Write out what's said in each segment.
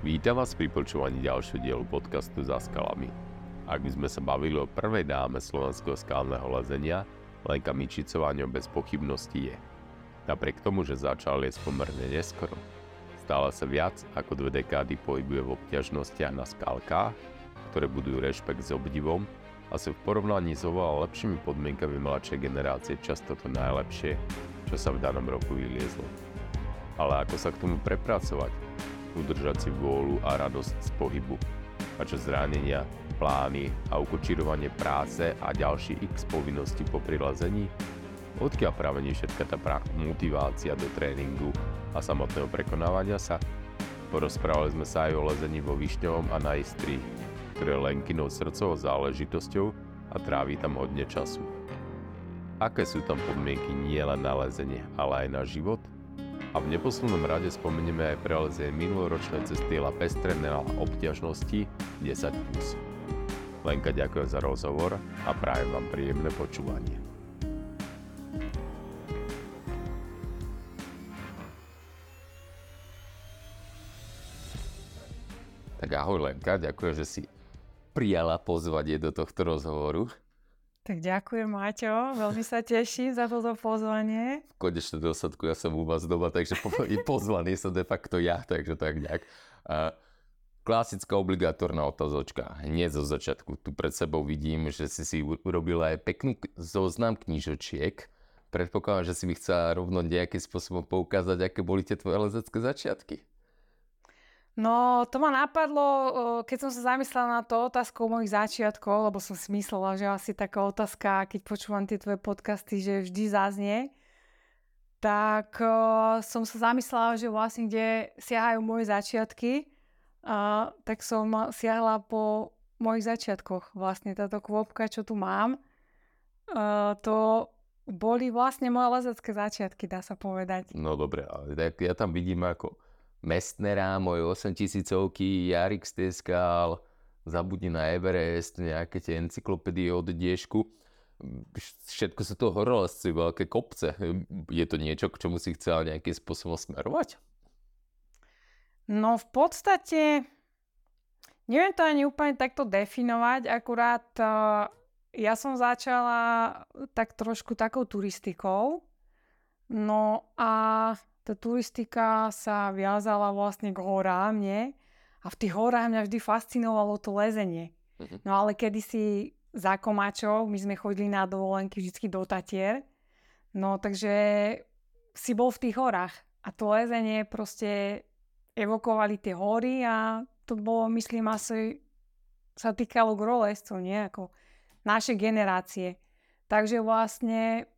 Vítam vás pri počúvaní ďalšieho dielu podcastu Za skalami. Ak by sme sa bavili o prvej dáme slovenského skalného lezenia, Lenka Mičicová ňou bez pochybností je. Napriek tomu, že začal je pomerne neskoro, stále sa viac ako dve dekády pohybuje v obťažnostiach na skalkách, ktoré budujú rešpekt s obdivom a sú v porovnaní s oveľa lepšími podmienkami mladšej generácie často to najlepšie, čo sa v danom roku vyliezlo. Ale ako sa k tomu prepracovať? Udržať si vôľu a radosť z pohybu. Čo zranenia, plány a ukočírovanie práce a ďalší x povinnosti po prilazení? Odkiaľ pramení všetka tá pra- motivácia do tréningu a samotného prekonávania sa? Porozprávali sme sa aj o lezení vo Višňovom a na Istri, ktoré je Lenkinou srdcovou záležitosťou a trávi tam hodne času. Aké sú tam podmienky nielen na lezenie, ale aj na život? A v neposlednom rade spomenieme aj prelezie minuloročnej cesty La Pestrené na obťažnosti 10+. Lenka ďakujem za rozhovor a prajem vám príjemné počúvanie. Tak ahoj Lenka, ďakujem, že si prijala pozvanie do tohto rozhovoru. Tak ďakujem, Maťo. Veľmi sa teším za toto pozvanie. V konečnom dôsledku ja som u vás doma, takže po, pozvaný som de facto ja, takže tak nejak. Uh, klasická obligatórna otázočka. Hneď zo začiatku. Tu pred sebou vidím, že si si urobila aj peknú zoznam knížočiek. Predpokladám, že si mi chcela rovno nejakým spôsobom poukázať, aké boli tie tvoje lezecké začiatky. No, to ma napadlo, keď som sa zamyslela na to otázkou mojich začiatkov, lebo som si myslela, že asi taká otázka, keď počúvam tie tvoje podcasty, že vždy zaznie, tak som sa zamyslela, že vlastne kde siahajú moje začiatky, uh, tak som siahla po mojich začiatkoch. Vlastne táto kvopka, čo tu mám, to boli vlastne moje lezecké začiatky, dá sa povedať. No dobre, ale ja tam vidím ako Mestnera, môj 8000 Jarix Teskal, zabudni na Everest, nejaké tie encyklopédie od Diešku. Všetko sa to horolezci, veľké kopce. Je to niečo, k čomu si chcel nejakým spôsobom smerovať? No v podstate neviem to ani úplne takto definovať, akurát uh, ja som začala tak trošku takou turistikou. No a tá turistika sa viazala vlastne k horám, nie? A v tých horách mňa vždy fascinovalo to lezenie. Uh-huh. No ale kedysi za komáčov, my sme chodili na dovolenky vždy do Tatier, no takže si bol v tých horách. A to lezenie proste evokovali tie hory a to bolo, myslím, asi sa týkalo grolescov, nie? Ako naše generácie. Takže vlastne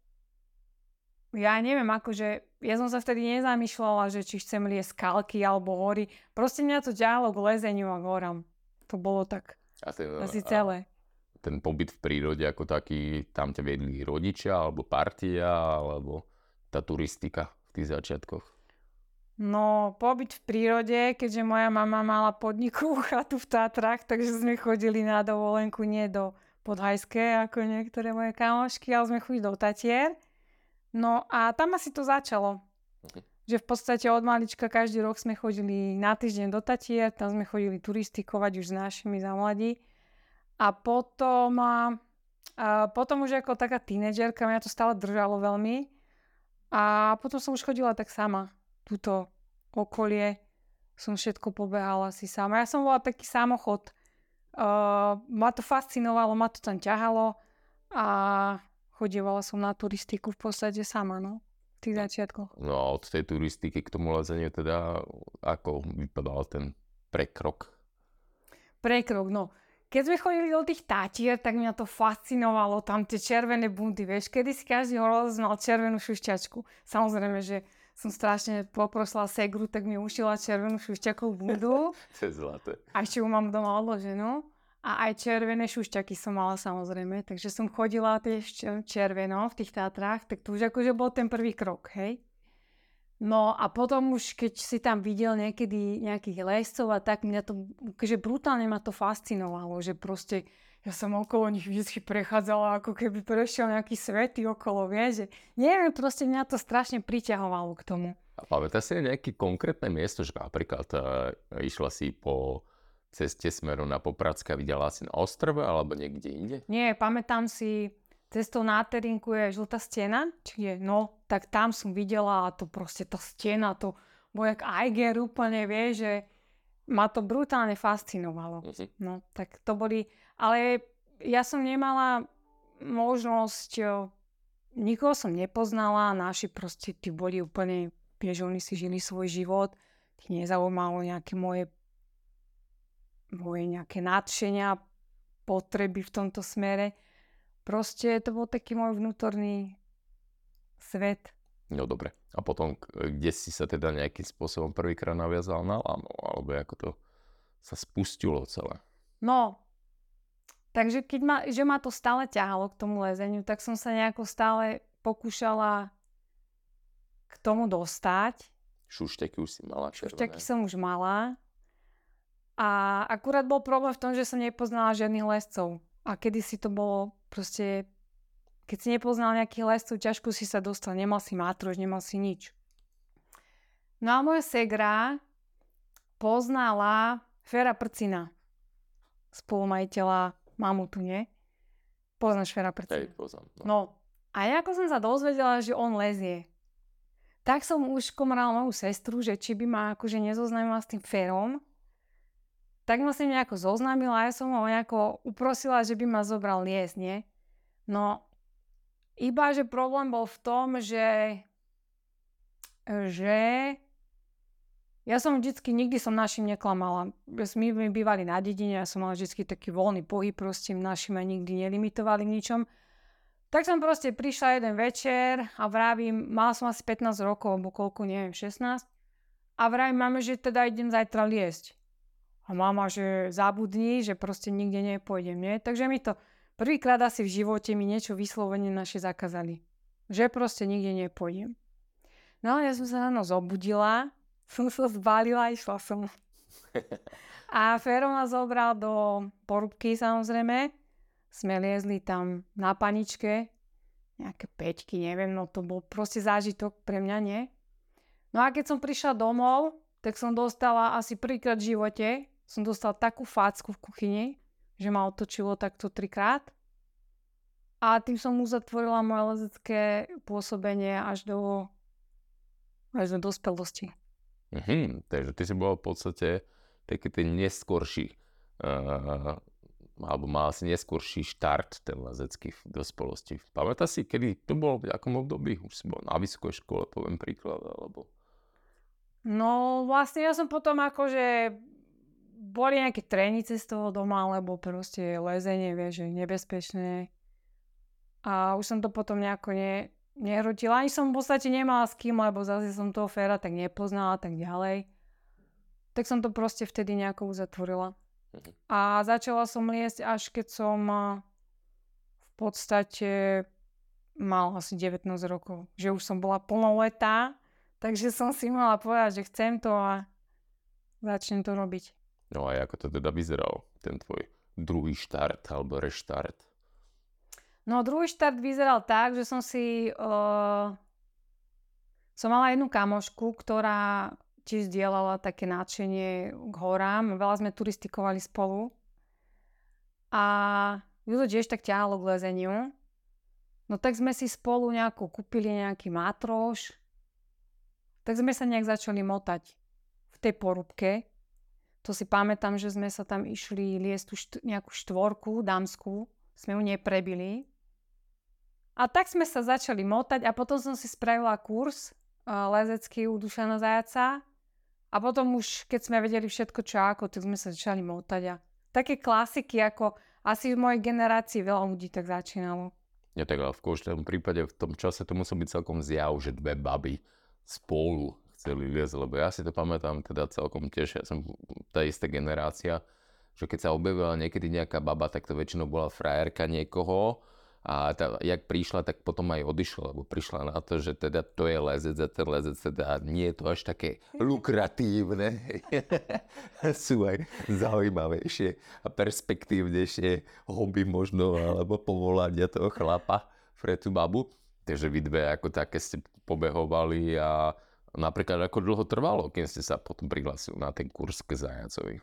ja neviem, akože ja som sa vtedy nezamýšľala, že či chcem liesť skalky alebo hory. Proste mňa to ďalo k lezeniu a k horám. To bolo tak a ten, asi celé. A ten pobyt v prírode ako taký, tam ťa viedli rodičia alebo partia, alebo tá turistika v tých začiatkoch? No, pobyt v prírode, keďže moja mama mala podniku chatu v Tatrach, takže sme chodili na dovolenku nie do Podhajské, ako niektoré moje kamošky, ale sme chodili do Tatier. No a tam asi to začalo. Okay. Že v podstate od malička každý rok sme chodili na týždeň do Tatier, tam sme chodili turistikovať už s našimi za mladí. A potom, a, a potom už ako taká tínedžerka, mňa to stále držalo veľmi. A potom som už chodila tak sama. Tuto okolie som všetko pobehala si sama. Ja som bola taký samochod. Uh, ma to fascinovalo, ma to tam ťahalo a chodievala som na turistiku v podstate sama, no. V tých začiatkoch. No a od tej turistiky k tomu lezeniu teda ako vypadal ten prekrok? Prekrok, no. Keď sme chodili do tých tátier, tak mňa to fascinovalo, tam tie červené bundy, vieš, kedy si každý horolez mal červenú šušťačku. Samozrejme, že som strašne poprosila segru, tak mi ušila červenú šušťakovú bundu. to je zlaté. A ešte ju mám doma odloženú. A aj červené šušťaky som mala samozrejme, takže som chodila tiež červeno v tých Tatrách, tak to už akože bol ten prvý krok, hej. No a potom už, keď si tam videl niekedy nejakých lescov a tak, mňa to, že brutálne ma to fascinovalo, že proste ja som okolo nich vždy prechádzala, ako keby prešiel nejaký svety okolo, vieš, že neviem, proste mňa to strašne priťahovalo k tomu. A pamätáš si nejaké konkrétne miesto, že napríklad uh, išla si po ceste smerom na Popradska, videla si na ostrove alebo niekde inde? Nie, pamätám si, cestou na Terinku je žltá stena, či je, no, tak tam som videla a to proste tá stena, to bol jak Eiger úplne, vie, že ma to brutálne fascinovalo. Uh-huh. No, tak to boli, ale ja som nemala možnosť, nikoho som nepoznala, naši proste, tí boli úplne Vieš, oni si žili svoj život, ich nezaujímalo nejaké moje, moje nejaké nadšenia, potreby v tomto smere. Proste to bol taký môj vnútorný svet. No dobre. A potom, kde si sa teda nejakým spôsobom prvýkrát naviazal na lano? Alebo ako to sa spustilo celé? No, takže keď ma, že ma to stále ťahalo k tomu lezeniu, tak som sa nejako stále pokúšala k tomu dostať. Šušteky už si mala červené. Šušteky som už mala. A akurát bol problém v tom, že som nepoznala žiadnych lescov. A kedy si to bolo proste... Keď si nepoznal nejakých lescov, ťažko si sa dostal. Nemal si mátrož, nemal si nič. No a moja segra poznala Fera Prcina, spolumajiteľa Mamutu, nie? Poznáš Fera Prcina? Hej, poznám. No. no. A ja ako som sa dozvedela, že on lezie, tak som už komrala moju sestru, že či by ma akože nezoznámila s tým Ferom. Tak ma s ním nejako zoznámila a ja som ho nejako uprosila, že by ma zobral liesť, nie? No, iba že problém bol v tom, že že ja som vždycky, nikdy som našim neklamala. My, my bývali na dedine, ja som mala vždycky taký voľný pohyb, proste našim ma nikdy nelimitovali v ničom. Tak som proste prišla jeden večer a vravím, mala som asi 15 rokov, alebo koľko, neviem, 16. A vravím máme, že teda idem zajtra liesť. A mama, že zabudni, že proste nikde nepôjdem, nie? Takže mi to prvýkrát asi v živote mi niečo vyslovene naše zakázali. Že proste nikde nepôjdem. No ale ja som sa ráno zobudila, som sa zbalila a išla som. A Fero ma zobral do porúbky samozrejme sme liezli tam na paničke, nejaké peťky, neviem, no to bol proste zážitok pre mňa, nie? No a keď som prišla domov, tak som dostala asi prvýkrát v živote, som dostala takú facku v kuchyni, že ma otočilo takto trikrát. A tým som uzatvorila moje lezecké pôsobenie až do, až do dospelosti. Mhm, takže ty si bola v podstate taký ten neskorší uh, alebo mal asi neskôrší štart ten lezecký v dospelosti. Pamätá si, kedy to bolo, v akom období? Už si bol na vysokej škole, poviem príklad, alebo... No vlastne ja som potom akože boli nejaké trénice z toho doma, alebo proste lezenie, vieš, že nebezpečné. A už som to potom nejako ne, nehrotila. Ani som v podstate nemala s kým, lebo zase som toho féra tak nepoznala tak ďalej. Tak som to proste vtedy nejako uzatvorila. A začala som liesť až keď som v podstate mal asi 19 rokov. Že už som bola plnoletá, takže som si mala povedať, že chcem to a začnem to robiť. No a ako to teda vyzeral, ten tvoj druhý štart alebo reštart? No druhý štart vyzeral tak, že som si... Uh, som mala jednu kamošku, ktorá tiež zdieľala také nadšenie k horám. Veľa sme turistikovali spolu. A ju to tiež tak ťahalo k lezeniu. No tak sme si spolu nejako kúpili nejaký mátroš. Tak sme sa nejak začali motať v tej porúbke. To si pamätám, že sme sa tam išli liesť tú št- nejakú štvorku dámsku. Sme ju neprebili. A tak sme sa začali motať a potom som si spravila kurz uh, lezecký u Dušana Zajaca a potom už, keď sme vedeli všetko čo ako, tak sme sa začali motať a také klasiky, ako asi v mojej generácii veľa ľudí tak začínalo. Ja tak ale v každom prípade v tom čase to musel byť celkom zjav, že dve baby spolu chceli liesť, lebo ja si to pamätám teda celkom tiež, ja som tá istá generácia, že keď sa objavila niekedy nejaká baba, tak to väčšinou bola frajerka niekoho, a tá, jak prišla, tak potom aj odišla, lebo prišla na to, že teda to je lezec a ten lezec teda nie je to až také lukratívne. Sú aj zaujímavejšie a perspektívnejšie hobby možno, alebo povolania toho chlapa pre tú babu. Takže vy dve ako také ste pobehovali a, Napríklad ako dlho trvalo, keď ste sa potom prihlásili na ten kurz k zajacovi?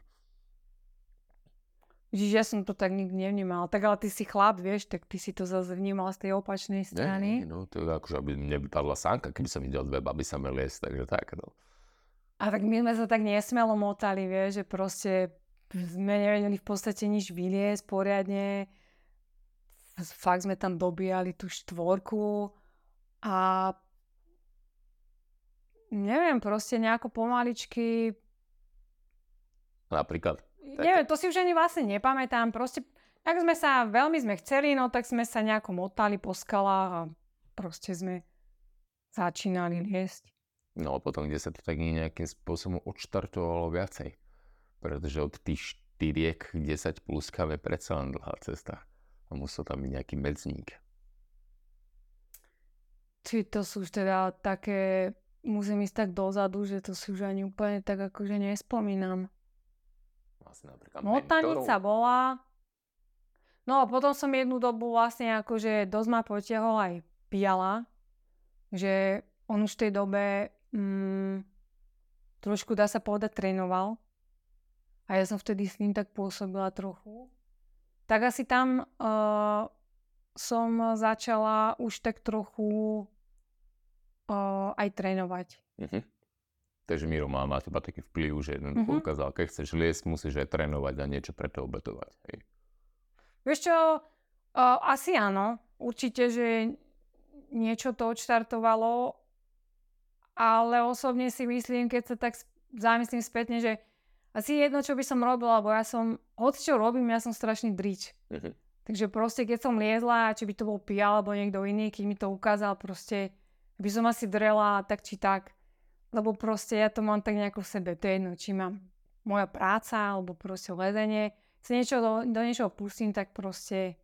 Čiže ja som to tak nikdy nevnímal. Tak ale ty si chlap, vieš, tak ty si to zase vnímal z tej opačnej strany. Nie, no to je akože, aby nevypadla sánka, keby som videl dve baby sa liesť, takže tak, no. A tak my sme sa tak nesmelo motali, vieš, že proste sme nevedeli v podstate nič vyliesť poriadne. Fakt sme tam dobíjali tú štvorku a neviem, proste nejako pomaličky Napríklad? Neviem, to si už ani vlastne nepamätám. Proste, ak sme sa, veľmi sme chceli, no tak sme sa nejako motali po skalách a proste sme začínali liesť. No a potom, kde sa to tak nejakým spôsobom odštartovalo viacej. Pretože od tých štyriek 10 pluskám je predsa len dlhá cesta. A musel tam byť nejaký medzník. Či to sú už teda také, musím ísť tak dozadu, že to si už ani úplne tak akože nespomínam vlastne napríklad Motanica mentorov. bola. No a potom som jednu dobu vlastne akože dosť ma potiahol aj Piala, že on už v tej dobe mm, trošku dá sa povedať trénoval. A ja som vtedy s ním tak pôsobila trochu. Tak asi tam uh, som začala už tak trochu uh, aj trénovať. Uh-huh. Takže Miro má na teba taký vplyv, že mm-hmm. ukázal, keď chceš liesť, musíš aj trénovať a niečo pre to obetovať. Hej. Vieš čo, uh, asi áno. Určite, že niečo to odštartovalo, ale osobne si myslím, keď sa tak zamyslím spätne, že asi jedno, čo by som robila, lebo ja som, hoci čo robím, ja som strašný drič. Mm-hmm. Takže proste, keď som liezla, či by to bol Pia alebo niekto iný, keď mi to ukázal, proste by som asi drela tak či tak. Lebo proste ja to mám tak nejako v sebe. To je jedno, či mám moja práca alebo proste lezenie. Keď niečo do, do niečoho pustím, tak proste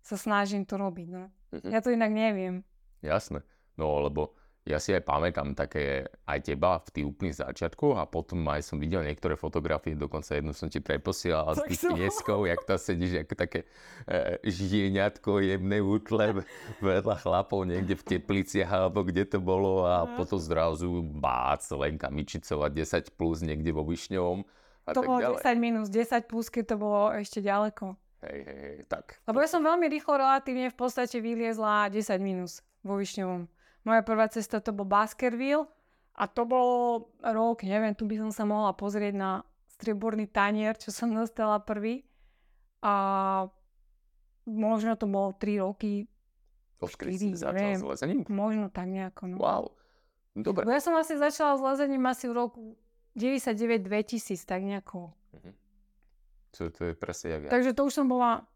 sa snažím to robiť. No. Mm-hmm. Ja to inak neviem. Jasné. No lebo ja si aj pamätám také aj teba v tých úplných začiatkoch a potom aj som videl niektoré fotografie, dokonca jednu som ti preposielal z tých pieskov, jak tam sedíš ako také e, žieňatko jemné útle vedľa chlapov niekde v tepliciach alebo kde to bolo a potom zrazu bác, Lenka Mičicová 10 plus niekde vo Višňovom. A to tak bolo ďalej. 10 minus, 10 plus, keď to bolo ešte ďaleko. Hej, hej, hej, tak. Lebo ja som veľmi rýchlo relatívne v podstate vyliezla 10 minus vo Višňovom. Moja prvá cesta to bol Baskerville a to bol rok, neviem, tu by som sa mohla pozrieť na strieborný tanier, čo som dostala prvý. A možno to bolo 3 roky. Odkedy si začala s lezením? Možno tak nejako, no. Wow. Dobre. Bo ja som asi začala s lezením asi v roku 99-2000, tak nejako. Mhm. To, to je presne jak ja. Takže to už som bola,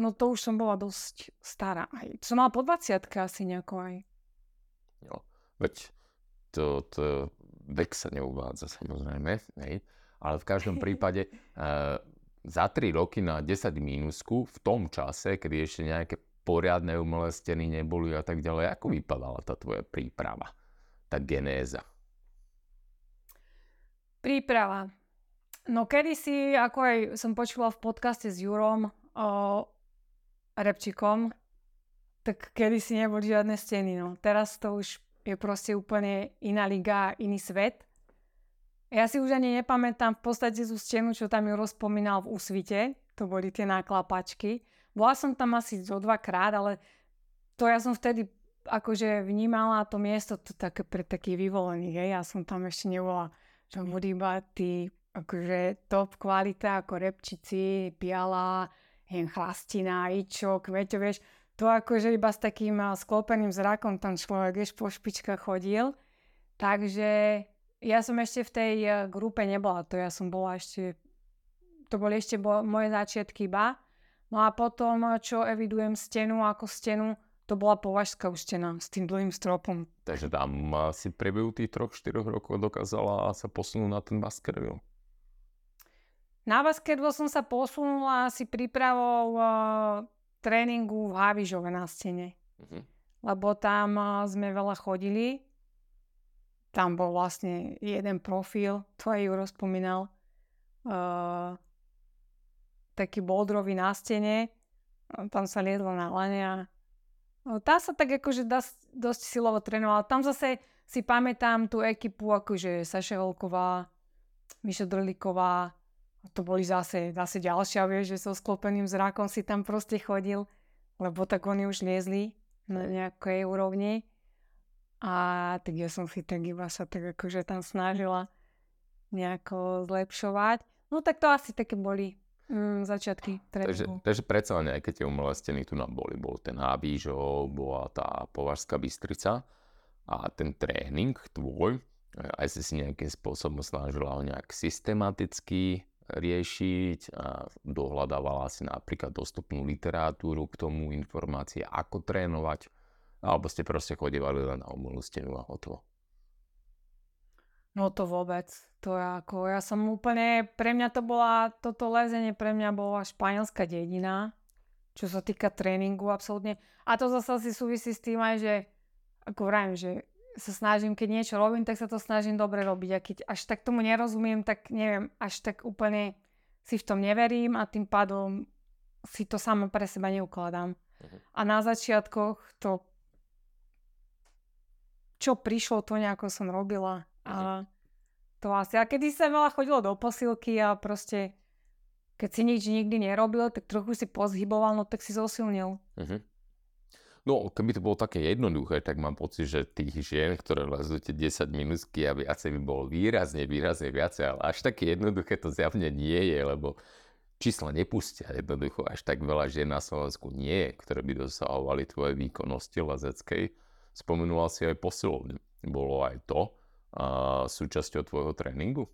no to už som bola dosť stará. Aj. Som mala po 20 asi nejako aj. Jo. Veď to, to vek sa neuvádza samozrejme, hej. ale v každom prípade uh, za 3 roky na 10 mínusku v tom čase, kedy ešte nejaké poriadne umelé steny neboli a tak ďalej, ako vypadala tá tvoja príprava, tá genéza? Príprava. No kedysi, ako aj som počula v podcaste s Jurom o Repčikom, tak kedy si neboli žiadne steny. No. Teraz to už je proste úplne iná liga, iný svet. Ja si už ani nepamätám v podstate tú stenu, čo tam ju rozpomínal v úsvite. To boli tie náklapačky. Bola som tam asi zo dvakrát, ale to ja som vtedy akože vnímala to miesto to také pre takých vyvolených. Hej. Ja som tam ešte nebola, že boli iba tí akože top kvalita ako repčici, piala, hen chlastina, ičo, kveťo, vieš to akože iba s takým sklopeným zrakom tam človek vieš po špičkách chodil. Takže ja som ešte v tej e, grupe nebola, to ja som bola ešte, to boli ešte bo, moje začiatky iba. No a potom, čo evidujem stenu ako stenu, to bola považská už stena s tým dlhým stropom. Takže tam si priebehu tých troch, štyroch rokov dokázala sa posunúť na ten Baskerville. Na Baskerville som sa posunula asi prípravou tréningu v Havižove na stene. Uh-huh. Lebo tam sme veľa chodili. Tam bol vlastne jeden profil, to aj Juro spomínal. Uh, taký boldrový na stene. Tam sa liedlo na lane a tam sa tak akože dosť, dosť silovo trénoval. Tam zase si pamätám tú ekipu, akože Saša Holková, Miša Drliková, to boli zase, zase ďalšia, vieš, že so sklopeným zrakom si tam proste chodil, lebo tak oni už liezli na nejakej úrovni. A tak ja som si tak iba sa tak akože tam snažila nejako zlepšovať. No tak to asi také boli mm, začiatky tréningu. Takže, takže predsa len aj keď tie umelé steny tu na boli, bol ten Hábížov, bola tá Považská Bystrica a ten tréning tvoj, aj si si nejakým spôsobom snažila ho nejak systematicky riešiť a dohľadávala si napríklad dostupnú literatúru k tomu, informácie, ako trénovať, alebo ste proste chodívali len na umelú stenu a hotovo. No to vôbec. To je ako, ja som úplne, pre mňa to bola, toto lezenie pre mňa bola španielská dedina, čo sa týka tréningu absolútne. A to zase si súvisí s tým aj, že ako vrajím, že sa snažím, keď niečo robím, tak sa to snažím dobre robiť. A keď až tak tomu nerozumiem, tak neviem, až tak úplne si v tom neverím a tým pádom si to samo pre seba neukladám. Uh-huh. A na začiatkoch to, čo prišlo, to nejako som robila. A to asi. A kedy sa veľa chodilo do posilky a proste keď si nič nikdy nerobil, tak trochu si pozhyboval, no tak si zosilnil. Uh-huh. No, keby to bolo také jednoduché, tak mám pocit, že tých žien, ktoré lezú tie 10 minútky a viacej by bolo výrazne, výrazne viacej, ale až také jednoduché to zjavne nie je, lebo čísla nepustia jednoducho. Až tak veľa žien na Slovensku nie je, ktoré by dosahovali tvoje výkonnosti lezeckej. Spomenula si aj posilovne. Bolo aj to, súčasťou tvojho tréningu?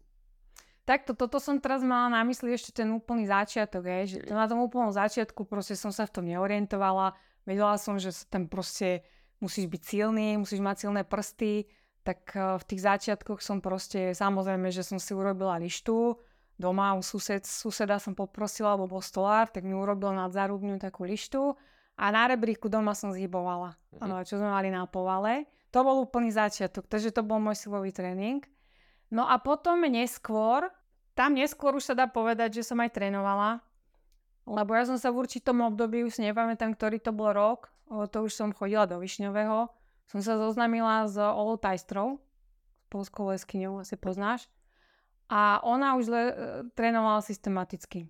Takto, toto som teraz mala na mysli ešte ten úplný začiatok, je, že na tom úplnom začiatku proste som sa v tom neorientovala, vedela som, že tam proste musíš byť silný, musíš mať silné prsty, tak e, v tých začiatkoch som proste, samozrejme, že som si urobila lištu, doma u sused, suseda som poprosila, lebo bol stolár, tak mi urobil nadzárubňu takú lištu a na rebríku doma som zhybovala, mm-hmm. čo sme mali na povale. To bol úplný začiatok, takže to bol môj silový tréning. No a potom neskôr, tam neskôr už sa dá povedať, že som aj trénovala, lebo ja som sa v určitom období, už si nepamätám, ktorý to bol rok, to už som chodila do Višňového, som sa zoznámila s Olou Tajstrou, polskou leskyňou, asi poznáš. A ona už le, trénovala systematicky.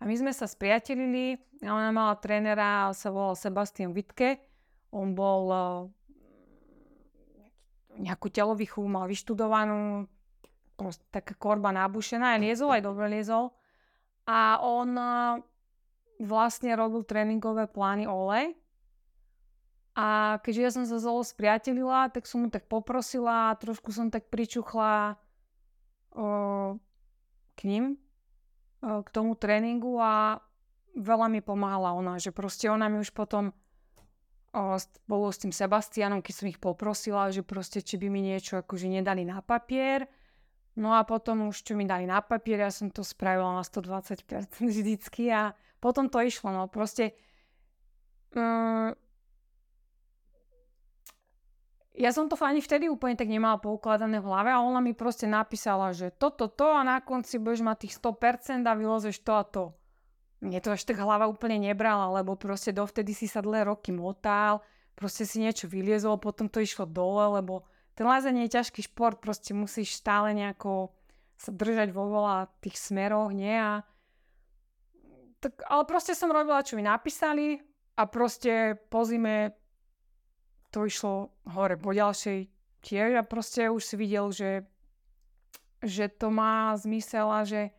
A my sme sa spriatelili a ona mala trénera, sa volal Sebastian Vitke. On bol nejakú telovýchu mal vyštudovanú, proste taká korba nabušená, aj liezol, aj dobre liezol. A on vlastne robil tréningové plány Ole. A keďže ja som sa z Ole spriatelila, tak som mu tak poprosila, trošku som tak pričuchla o, k ním, o, k tomu tréningu a veľa mi pomáhala ona, že proste ona mi už potom bolo s tým Sebastianom, keď som ich poprosila, že proste, či by mi niečo akože nedali na papier. No a potom už, čo mi dali na papier, ja som to spravila na 120% vždycky a potom to išlo, no proste... Um, ja som to ani vtedy úplne tak nemala poukladané v hlave a ona mi proste napísala, že toto, to a na konci budeš mať tých 100% a vylozeš to a to mne to až tak hlava úplne nebrala, lebo proste dovtedy si sa dlhé roky motal, proste si niečo vyliezol, potom to išlo dole, lebo ten lázenie je ťažký šport, proste musíš stále nejako sa držať vo veľa tých smeroch, nie? A... Tak, ale proste som robila, čo mi napísali a proste po zime to išlo hore po ďalšej tiež a proste už si videl, že, že to má zmysel a že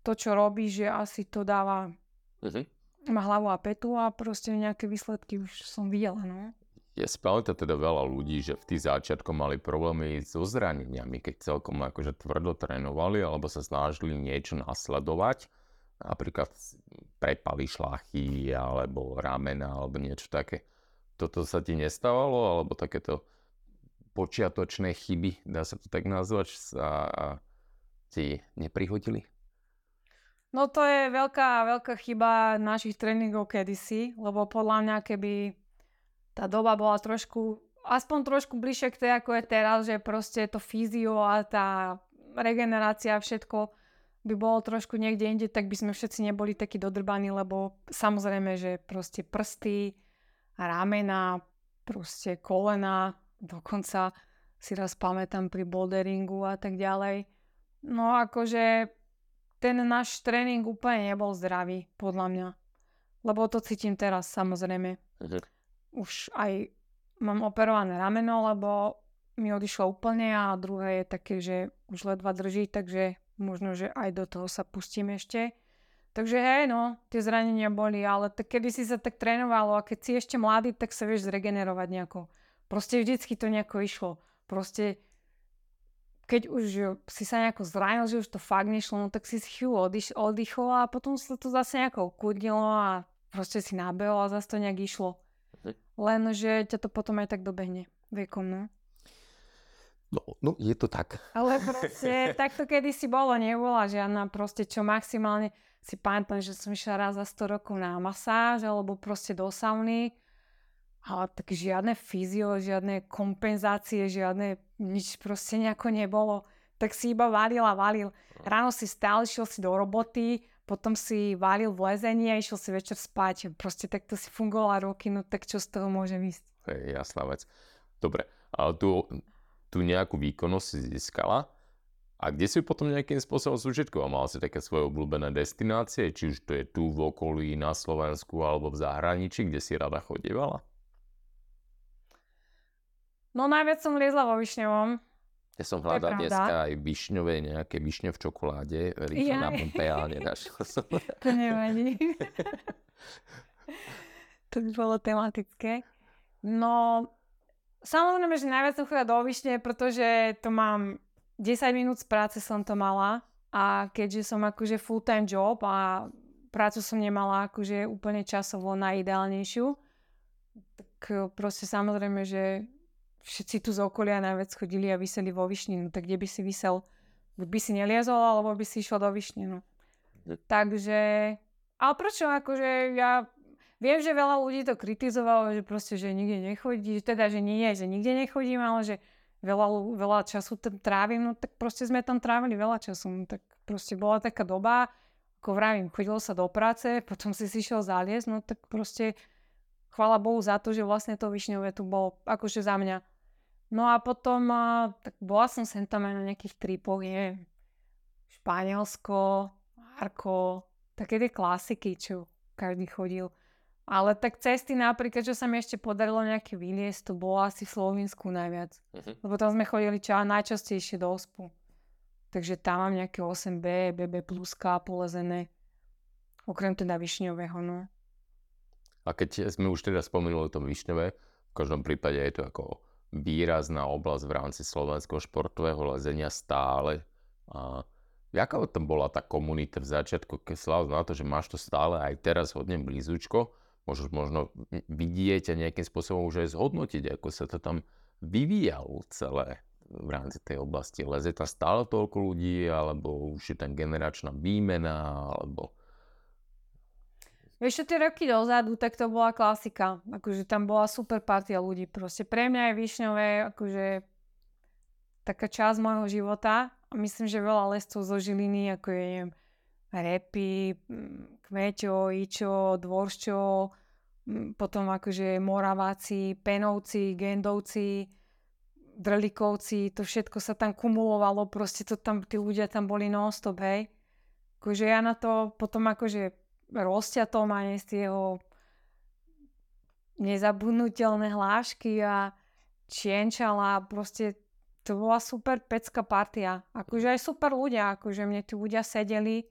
to, čo robí, že asi to dáva uh-huh. má hlavu a petu a proste nejaké výsledky už som videla, no. Je spáľte teda veľa ľudí, že v tých začiatkoch mali problémy so zraneniami, keď celkom akože tvrdo trénovali alebo sa snažili niečo nasledovať, napríklad prepaly šlachy alebo ramena alebo niečo také. Toto sa ti nestávalo alebo takéto počiatočné chyby, dá sa to tak nazvať, sa ti neprihodili? No to je veľká, veľká chyba našich tréningov kedysi, lebo podľa mňa keby tá doba bola trošku, aspoň trošku bližšie k tej, ako je teraz, že proste to fyzio a tá regenerácia, všetko by bolo trošku niekde inde, tak by sme všetci neboli takí dodrbaní, lebo samozrejme, že proste prsty, ramena, proste kolena, dokonca si raz pamätám pri boulderingu a tak ďalej. No akože ten náš tréning úplne nebol zdravý, podľa mňa. Lebo to cítim teraz, samozrejme. Mhm. Už aj mám operované rameno, lebo mi odišlo úplne a druhé je také, že už ledva drží, takže možno, že aj do toho sa pustím ešte. Takže hej, no, tie zranenia boli, ale tak kedy si sa tak trénovalo a keď si ešte mladý, tak sa vieš zregenerovať nejako. Proste vždycky to nejako išlo. Proste keď už si sa nejako zranil, že už to fakt nešlo, no tak si si chvíľu odiš, oddychol a potom sa to zase nejako ukudnilo a proste si nabehol a zase to nejak išlo. Len, že ťa to potom aj tak dobehne vekom, no. No, no, je to tak. Ale proste takto kedy si bolo, nebola žiadna proste, čo maximálne si pamätám, že som išla raz za 100 rokov na masáž alebo proste do sauny ale tak žiadne fyzio, žiadne kompenzácie, žiadne nič proste nejako nebolo. Tak si iba valil a valil. Ráno si stál, išiel si do roboty, potom si valil v lezení a išiel si večer spať. Proste takto si fungovala roky, no tak čo z toho môže ísť? je jasná vec. Dobre, ale tu, tu nejakú výkonnosť si získala a kde si potom nejakým spôsobom súžitkoval? Mal si také svoje obľúbené destinácie, či už to je tu v okolí, na Slovensku alebo v zahraničí, kde si rada chodievala? No najviac som liezla vo Višňovom. Ja som hľadal dneska aj višňové, nejaké višňo v čokoláde, rýchlo ja. na Pompea, ale nenašiel som. To nevadí. to by bolo tematické. No, samozrejme, že najviac som chodila do Višne, pretože to mám 10 minút z práce som to mala a keďže som akože full-time job a prácu som nemala akože úplne časovo najideálnejšiu, tak proste samozrejme, že všetci tu z okolia najviac chodili a vyseli vo Vyšni, no tak kde by si vysel? Buď by si neliezol, alebo by si išiel do Vyšne, no. Takže, ale prečo, akože ja viem, že veľa ľudí to kritizovalo, že proste, že nikde nechodí, teda, že nie, že nikde nechodím, ale že veľa, veľa času tam trávim, no tak proste sme tam trávili veľa času, no tak proste bola taká doba, ako vravím, chodilo sa do práce, potom si si šiel zaliesť, no tak proste chvála Bohu za to, že vlastne to Višňové tu bolo akože za mňa No a potom, uh, tak bola som sem tam aj na nejakých tripoch, je Španielsko, Marko, také tie klasiky, čo každý chodil. Ale tak cesty napríklad, čo sa mi ešte podarilo nejaké vyliesť, to bolo asi v Slovensku najviac. Uh-huh. Lebo tam sme chodili čo najčastejšie do Ospu. Takže tam mám nejaké 8B, BB polezené. Okrem teda višňového, no. A keď sme už teda spomenuli to višňové, v každom prípade je to ako výrazná oblasť v rámci slovenského športového lezenia stále. A jaká tam bola tá komunita v začiatku, keď slav na to, že máš to stále aj teraz hodne blízučko, môžeš možno vidieť a nejakým spôsobom už aj zhodnotiť, ako sa to tam vyvíjalo celé v rámci tej oblasti. Leze tam stále toľko ľudí, alebo už je tam generačná výmena, alebo čo, tie roky dozadu, tak to bola klasika. Akože tam bola super partia ľudí. Proste pre mňa je Višňové akože taká časť môjho života. Myslím, že veľa lescov zo Žiliny, ako je, neviem, Repy, mm, Kmeťo, Ičo, Dvorščo, mm, potom akože Moraváci, Penovci, Gendovci, Drlikovci, to všetko sa tam kumulovalo, proste to tam, tí ľudia tam boli non-stop, hej. Akože ja na to potom akože rozťatom a z jeho nezabudnutelné hlášky a čienčala. Proste to bola super pecká partia. Akože aj super ľudia, akože mne tí ľudia sedeli.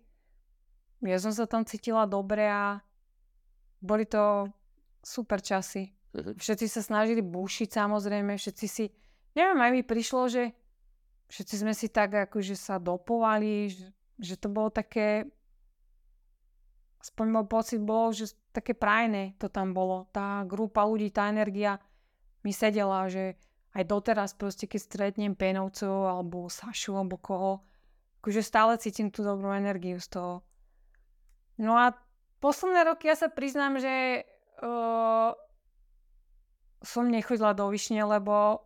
Ja som sa tam cítila dobre a boli to super časy. Mhm. Všetci sa snažili bušiť samozrejme, všetci si, neviem, aj mi prišlo, že všetci sme si tak akože sa dopovali, že, že to bolo také aspoň môj pocit bol, že také prajné to tam bolo. Tá grupa ľudí, tá energia mi sedela, že aj doteraz proste, keď stretnem Penovcov alebo Sašu alebo koho, akože stále cítim tú dobrú energiu z toho. No a posledné roky ja sa priznám, že uh, som nechodila do Vyšne, lebo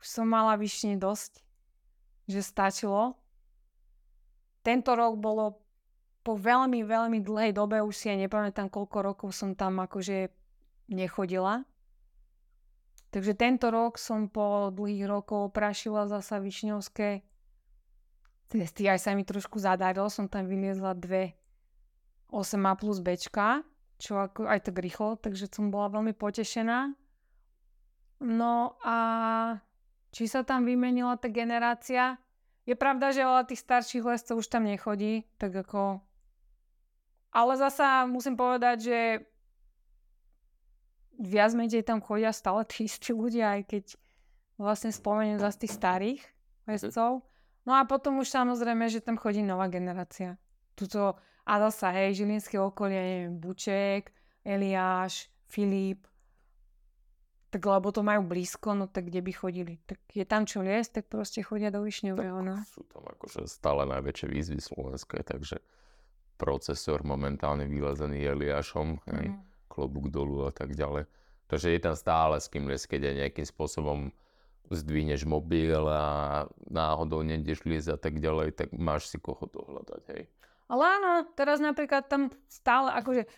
už som mala Vyšne dosť, že stačilo. Tento rok bolo po veľmi, veľmi dlhej dobe, už si aj nepamätám, koľko rokov som tam akože nechodila. Takže tento rok som po dlhých rokov prašila zasa višňovské cesty. Aj sa mi trošku zadarilo, som tam vyliezla dve 8A plus Bčka, čo ako aj tak rýchlo, takže som bola veľmi potešená. No a či sa tam vymenila tá generácia? Je pravda, že veľa tých starších lescov už tam nechodí, tak ako... Ale zasa musím povedať, že viac menej tam chodia stále tí istí ľudia, aj keď vlastne spomeniem zase tých starých lescov. No a potom už samozrejme, že tam chodí nová generácia. Tuto, a zasa, hej, Žilinské okolie, neviem, Buček, Eliáš, Filip, tak lebo to majú blízko, no tak kde by chodili? Tak je tam čo liesť, tak proste chodia do Višňového, no. Sú tam akože stále najväčšie výzvy slovenské, takže procesor momentálne vylezený Eliášom, hej, mm. klobúk dolu a tak ďalej. Takže je tam stále s kým liesť, keď aj nejakým spôsobom zdvihneš mobil a náhodou nejdeš liesť a tak ďalej, tak máš si koho dohľadať, hej. Ale áno, teraz napríklad tam stále akože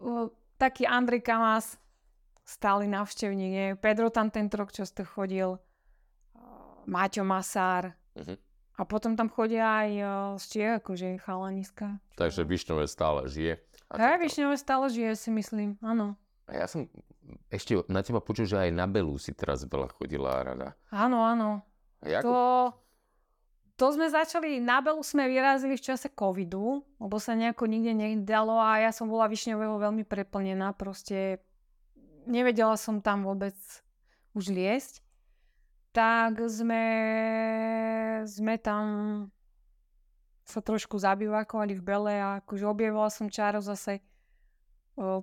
uh, taký Andrej Kamas, stály návštevník. Nie? Pedro tam tento rok často chodil, Máťo Masár. Uh-huh. A potom tam chodia aj z Čiech, akože chalaniska. Takže Višňové stále žije. Hej, Višňové stále žije, si myslím, áno. A ja som ešte na teba počul, že aj na Belu si teraz veľa chodila rada. Áno, áno. Ako... To, to sme začali, na Belu sme vyrazili v čase covidu, lebo sa nejako nikde nedalo a ja som bola Višňového veľmi preplnená, proste nevedela som tam vôbec už liesť, tak sme, sme tam sa trošku zabývakovali v Bele a akože objavila som čaro zase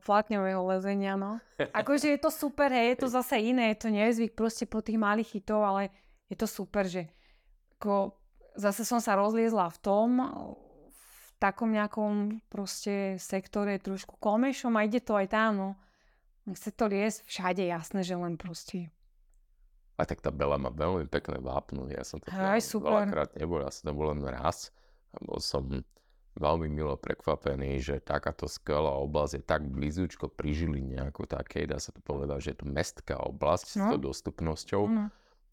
platňového lezenia, no. Akože je to super, hej, je to zase iné, je to nezvyk proste po tých malých hitov, ale je to super, že ako, zase som sa rozliezla v tom, v takom nejakom proste sektore trošku komešom a ide to aj tam, no. Chce to liesť všade, jasné, že len proste... A tak tá Bela má veľmi pekné vápno. Ja som to Aj, super. veľakrát nebol, ja som tam bol len raz. A bol som veľmi milo prekvapený, že takáto skvelá oblasť je tak blízučko pri Žiline ako takej. Dá sa to povedať, že je to mestská oblasť no. s tou dostupnosťou. No.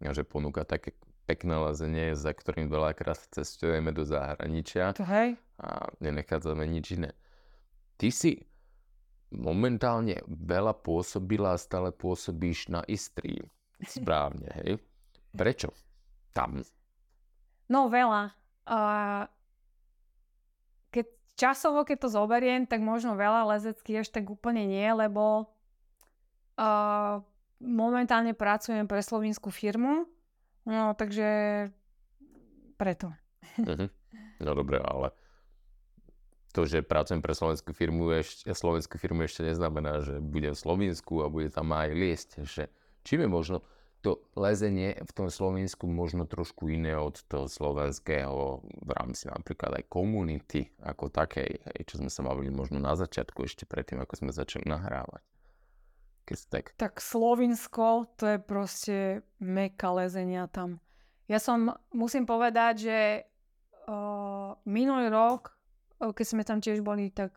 A že ponúka také pekné lezenie, za ktorým veľakrát cestujeme do zahraničia. To hej. A nenechádzame nič iné. Ty si momentálne veľa pôsobila a stále pôsobíš na Istrii. Správne, hej? Prečo? Tam. No veľa. Uh, keď časovo, keď to zoberiem, tak možno veľa lezecky až tak úplne nie, lebo uh, momentálne pracujem pre slovinskú firmu, no takže preto. Uh-huh. No dobre, ale to, že pracujem pre slovenskú firmu, ešte, slovenskú firmu ešte neznamená, že budem v Slovensku a bude tam aj liesť. Že, čím je možno to lezenie v tom Slovensku možno trošku iné od toho slovenského v rámci napríklad aj komunity ako takej, čo sme sa bavili možno na začiatku ešte predtým, ako sme začali nahrávať. Keď tak... tak Slovinsko, to je proste meka lezenia tam. Ja som, musím povedať, že uh, minulý rok keď sme tam tiež boli tak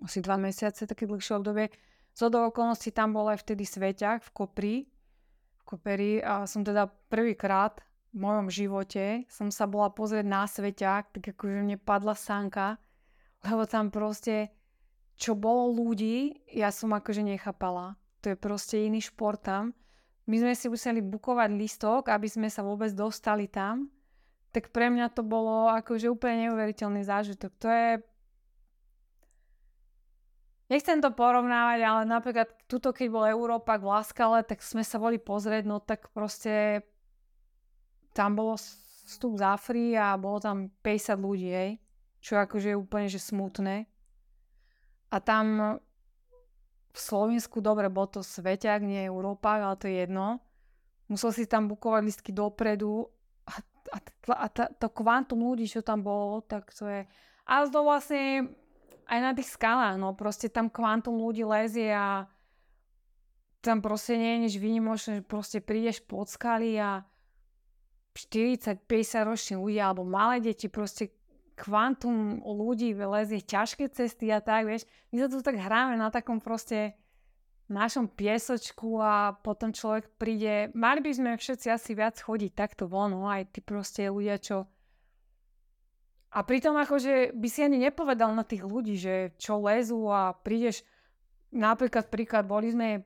asi dva mesiace, také dlhšie obdobie, z okolností tam bol aj vtedy Sveťak v Kopri, v Koperi a som teda prvýkrát v mojom živote som sa bola pozrieť na Sveťak, tak akože mne padla sánka, lebo tam proste čo bolo ľudí, ja som akože nechápala. To je proste iný šport tam. My sme si museli bukovať listok, aby sme sa vôbec dostali tam tak pre mňa to bolo akože úplne neuveriteľný zážitok. To je... Nechcem to porovnávať, ale napríklad tuto, keď bol Európa v Laskale, tak sme sa boli pozrieť, no tak proste tam bolo vstup za free a bolo tam 50 ľudí, hej. Čo akože je úplne že smutné. A tam v Slovensku, dobre, bol to Sveťak, nie Európa, ale to je jedno. Musel si tam bukovať listky dopredu a, a t- to kvantum ľudí, čo tam bolo, tak to je... A to vlastne aj na tých skalách, no proste tam kvantum ľudí lezie a tam proste nie je nič výnimočné, že proste prídeš pod skaly a 40-50 roční ľudia alebo malé deti, proste kvantum ľudí lezie ťažké cesty a tak, vieš. My sa tu tak hráme na takom proste našom piesočku a potom človek príde, mali by sme všetci asi viac chodiť takto von, no aj tí proste ľudia, čo a pritom akože by si ani nepovedal na tých ľudí, že čo lezú a prídeš, napríklad príklad, boli sme,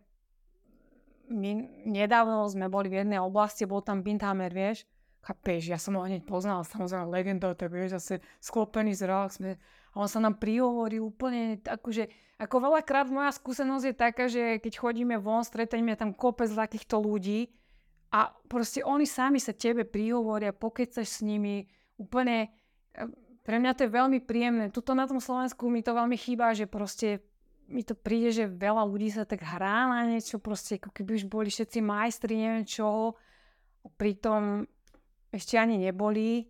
my nedávno sme boli v jednej oblasti, bol tam Binthamer, vieš, chápeš, ja som ho hneď poznal, samozrejme legenda, tak vieš, zase sklopený zrak, sme, a on sa nám prihovorí úplne, akože, ako veľakrát moja skúsenosť je taká, že keď chodíme von, stretneme tam kopec takýchto ľudí a proste oni sami sa tebe prihovoria, pokecaš s nimi, úplne, pre mňa to je veľmi príjemné. Tuto na tom Slovensku mi to veľmi chýba, že proste mi to príde, že veľa ľudí sa tak hrá na niečo, proste ako keby už boli všetci majstri, neviem čo. Pritom ešte ani neboli.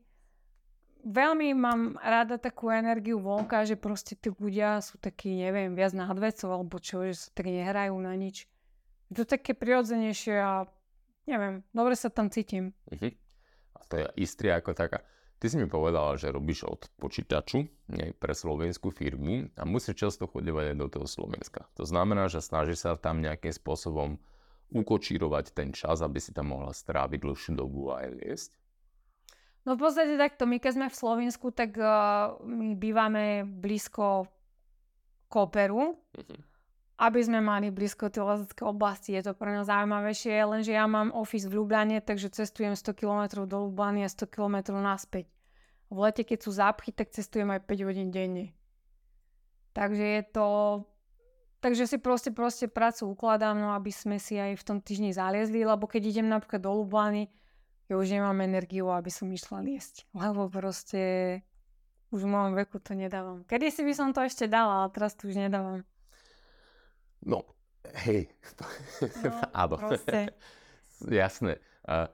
Veľmi mám rada takú energiu vonka, že proste tí ľudia sú takí, neviem, viac nad vecov, alebo čo, že sa tak nehrajú na nič. Je to také prirodzenejšie a neviem, dobre sa tam cítim. Uh-huh. A to je Istria ako taká. Ty si mi povedala, že robíš od počítaču nie, pre slovenskú firmu a musíš často chodevať aj do toho Slovenska. To znamená, že snažíš sa tam nejakým spôsobom ukočírovať ten čas, aby si tam mohla stráviť dlhšiu dobu a aj liesť? No v podstate takto, my keď sme v Slovensku, tak uh, my bývame blízko Koperu, uh-huh. aby sme mali blízko tej lezecké oblasti. Je to pre nás zaujímavejšie, lenže ja mám office v Ljubljane, takže cestujem 100 km do Ljubljany a 100 km naspäť. V lete, keď sú zápchy, tak cestujem aj 5 hodín denne. Takže je to... Takže si proste, proste prácu ukladám, no aby sme si aj v tom týždni zaliezli, lebo keď idem napríklad do Lublany, ja už nemám energiu, aby som išla liesť. Lebo proste už v mojom veku to nedávam. Kedy si by som to ešte dala, ale teraz to už nedávam. No, hej. No, Áno. Proste. Jasné. A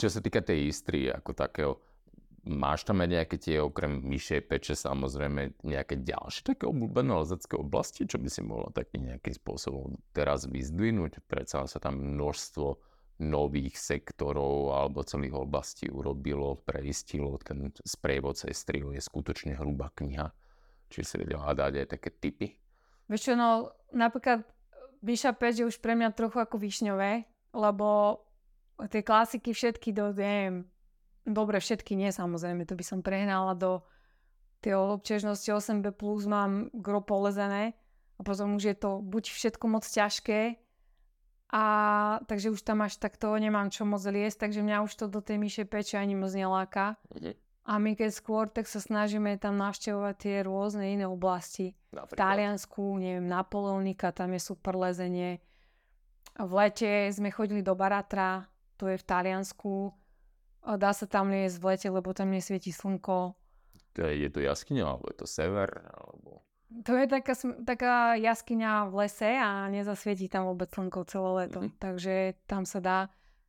čo sa týka tej Istrie ako takého, Máš tam aj nejaké tie, okrem myšej peče, samozrejme, nejaké ďalšie také obľúbené lezecké oblasti, čo by si mohla taký nejakým spôsobom teraz vyzdvihnúť? Predsa sa tam množstvo nových sektorov alebo celých oblastí urobilo, preistilo. Ten sprievod Estriu je skutočne hrubá kniha. Či si vedela dať aj také typy? Vieš čo, no napríklad Myša Peč je už pre mňa trochu ako Višňové, lebo tie klasiky všetky do, neviem, Dobre, všetky nie samozrejme, to by som prehnala do tej občežnosti 8B+, mám gro polezené a potom už je to buď všetko moc ťažké a takže už tam až takto nemám čo moc liesť, takže mňa už to do tej myšej peče ani moc neláka. A my keď skôr, tak sa snažíme tam navštevovať tie rôzne iné oblasti. Napríklad. V Taliansku, neviem, Napoleonika, tam je super lezenie. V lete sme chodili do Baratra, to je v Taliansku. Dá sa tam liesť v lete, lebo tam nesvieti slnko. To je, je to jaskyňa, alebo je to sever? Alebo... To je taká, taká jaskyňa v lese a nezasvietí tam vôbec slnko celé leto. Mm-hmm. Takže tam sa dá,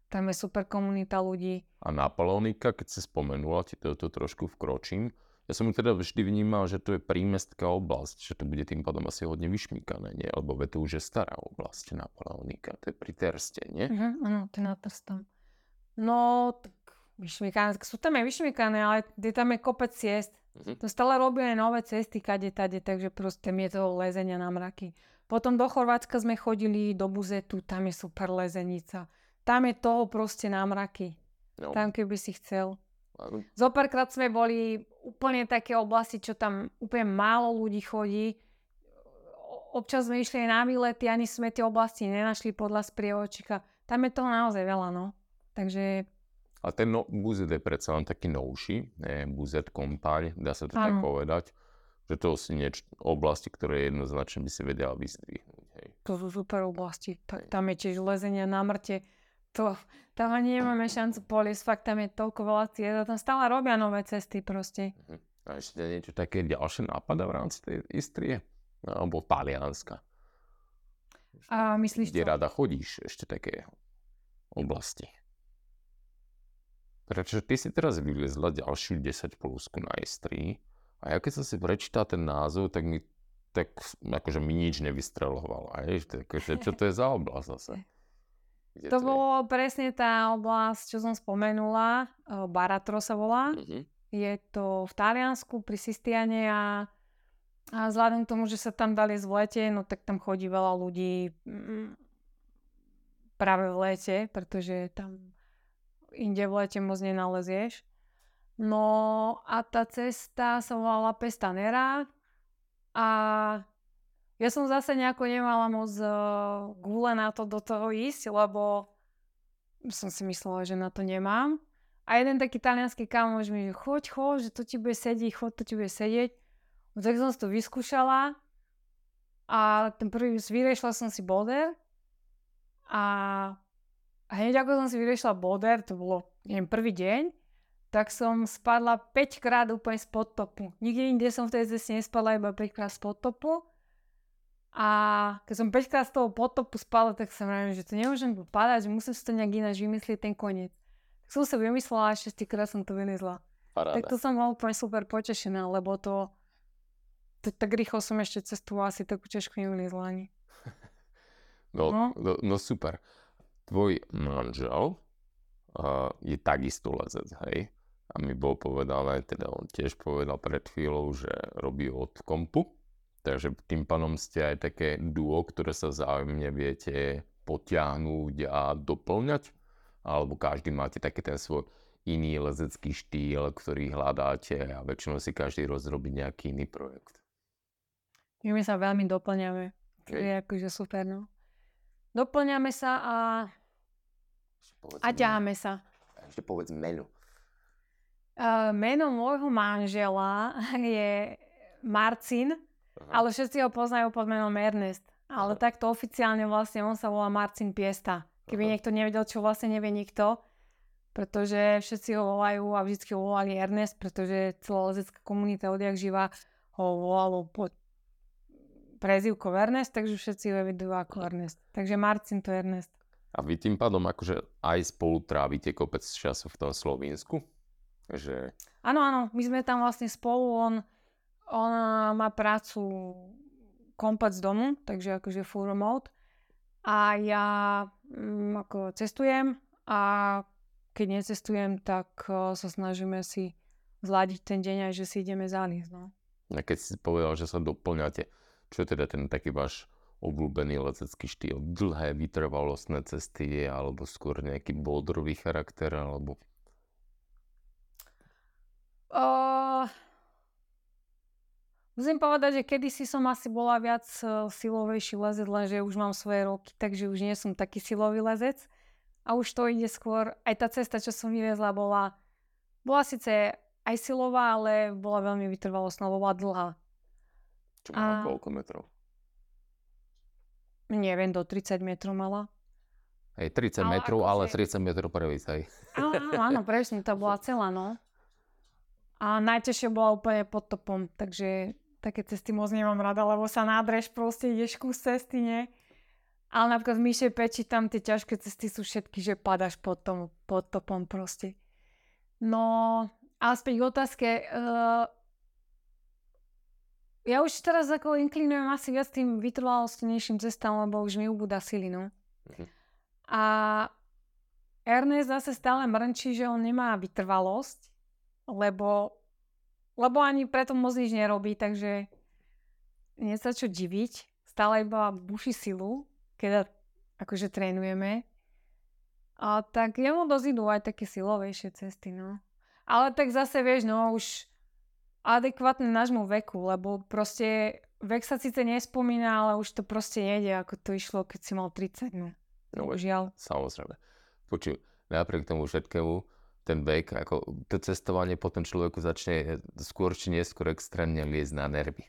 tam je super komunita ľudí. A Napoleonika, keď si spomenula, ti to, to trošku vkročím, ja som teda vždy vnímal, že to je prímestská oblasť, že to bude tým pádom asi hodne vyšmíkané, nie? Lebo to už je stará oblasť Napoleonika, to je pri Terste, nie? Uh-huh, áno, to je na Trstom. No, tak vyšmykané, sú tam aj vyšmykané, ale je tam je kopec ciest. Uh-huh. To stále robí aj nové cesty, kade, tade, takže proste mi je toho lezenia na mraky. Potom do Chorvátska sme chodili do Buzetu, tam je super lezenica. Tam je toho proste na mraky. No. Tam keby si chcel. Zopárkrát sme boli úplne také oblasti, čo tam úplne málo ľudí chodí. Občas sme išli aj na výlety, ani sme tie oblasti nenašli podľa sprievočika. Tam je toho naozaj veľa, no. Takže a ten no, buzet je predsa len taký novší, je buzet kompaň, dá sa to ano. tak povedať. Že to sú nieč, oblasti, ktoré jednoznačne by si vedela vyzdvihnúť. Hej. To sú super oblasti. Tak, tam je tiež lezenia na mŕte. To, tam ani nemáme šancu poliesť, fakt tam je toľko veľa ciest a tam stále robia nové cesty proste. Uh-huh. A ešte niečo také ďalšie nápada v rámci tej Istrie? Alebo Talianska? A myslíš Kde čo? rada chodíš ešte také oblasti? Prečo ty si teraz vylezla ďalšiu 10 plusku na S3 a ja keď som si prečítal ten názov, tak mi tak akože mi nič nevystrelovalo. Hej? Takže, čo to je za oblasť zase? Kde to, to bolo presne tá oblasť, čo som spomenula. Baratro sa volá. Uh-huh. Je to v Taliansku pri Sistiane a A vzhľadom k tomu, že sa tam dali v lete, no tak tam chodí veľa ľudí mm, práve v lete, pretože tam inde v lete moc nenalezieš. No a tá cesta sa volala Pestanera a ja som zase nejako nemala moc uh, gule na to do toho ísť, lebo som si myslela, že na to nemám. A jeden taký talianský kamoš mi, že choď, choď, že to ti bude sedieť, choď, to ti bude sedieť. No tak som si to vyskúšala a ten prvý, vyriešila som si boulder a hneď ako som si vyriešila boulder, to bolo, neviem, prvý deň, tak som spadla 5 krát úplne spod topu. Nikde inde som v tej ceste nespadla iba 5 krát spod topu. A keď som 5 krát z toho potopu spadla, tak som vravím, že to nemôžem tu padať, že musím si to nejak ináč vymyslieť ten koniec. Tak som sa vymyslela a 6 krát som to vylezla. Paráda. Tak to som bola úplne super potešená, lebo to to, tak rýchlo som ešte cestovala asi takú ťažkú nevylizla ani. No, no. No, no super. Tvoj manžel uh, je takisto lezec, hej? A mi bolo povedané, teda on tiež povedal pred chvíľou, že robí od kompu. Takže tým pánom ste aj také duo, ktoré sa zájemne viete potiahnuť a doplňať? Alebo každý máte taký ten svoj iný lezecký štýl, ktorý hľadáte a väčšinou si každý rozrobí nejaký iný projekt? My sa veľmi doplňame. To je akože super, no. Doplňame sa a, a ťaháme sa. Ešte povedz meno. Uh, meno môjho manžela je Marcin, Aha. ale všetci ho poznajú pod menom Ernest. Ale Aha. takto oficiálne vlastne on sa volá Marcin Piesta. Keby Aha. niekto nevedel, čo vlastne nevie nikto, pretože všetci ho volajú a vždycky ho volali Ernest, pretože celá lezecká komunita odjak živa ho volalo pod prezivko Ernest, takže všetci ho evidujú ako Ernest. Takže Marcin to je Ernest. A vy tým pádom akože aj spolu trávite kopec času v tom Slovensku? Že... Áno, áno, my sme tam vlastne spolu, on, on má prácu komplet z domu, takže akože full remote. A ja mm, ako cestujem a keď necestujem, tak uh, sa snažíme si zladiť ten deň aj, že si ideme zájsť. No. A keď si povedal, že sa doplňate, čo je teda ten taký váš obľúbený letecký štýl? Dlhé vytrvalostné cesty alebo skôr nejaký boldrový charakter alebo... Uh, musím povedať, že kedysi som asi bola viac uh, silovejší lezec, lenže už mám svoje roky, takže už nie som taký silový lezec. A už to ide skôr, aj tá cesta, čo som vyvezla, bola, bola síce aj silová, ale bola veľmi vytrvalostná, bola dlhá. Čo má a... koľko metrov? Neviem, do 30 metrov mala. Hej, 30 ale metrov, akože... ale 30 metrov prevíc, hej. Áno, áno, presne, to bola celá, no. A najťažšie bola úplne pod topom, takže také cesty moc nemám rada, lebo sa nádreš, proste ideš kus cesty, nie? Ale napríklad v Myšej peči tam tie ťažké cesty sú všetky, že padaš pod, tom, pod topom proste. No, ale späť k otázke. Uh, ja už teraz ako inklinujem asi viac tým vytrvalostnejším cestám, lebo už mi ubúda sily, no. Mhm. A Ernest zase stále mrnčí, že on nemá vytrvalosť, lebo, lebo ani preto moc nič nerobí, takže nie sa čo diviť. Stále iba buši silu, keď akože trénujeme. A tak jemu dosť idú aj také silovejšie cesty, no. Ale tak zase vieš, no už adekvátne nášmu veku, lebo proste vek sa síce nespomína, ale už to proste nejde, ako to išlo, keď si mal 30, no. No, žiaľ. Samozrejme. Počuj, napriek tomu všetkému, ten vek, ako to cestovanie potom človeku začne skôr či neskôr extrémne liesť na nervy.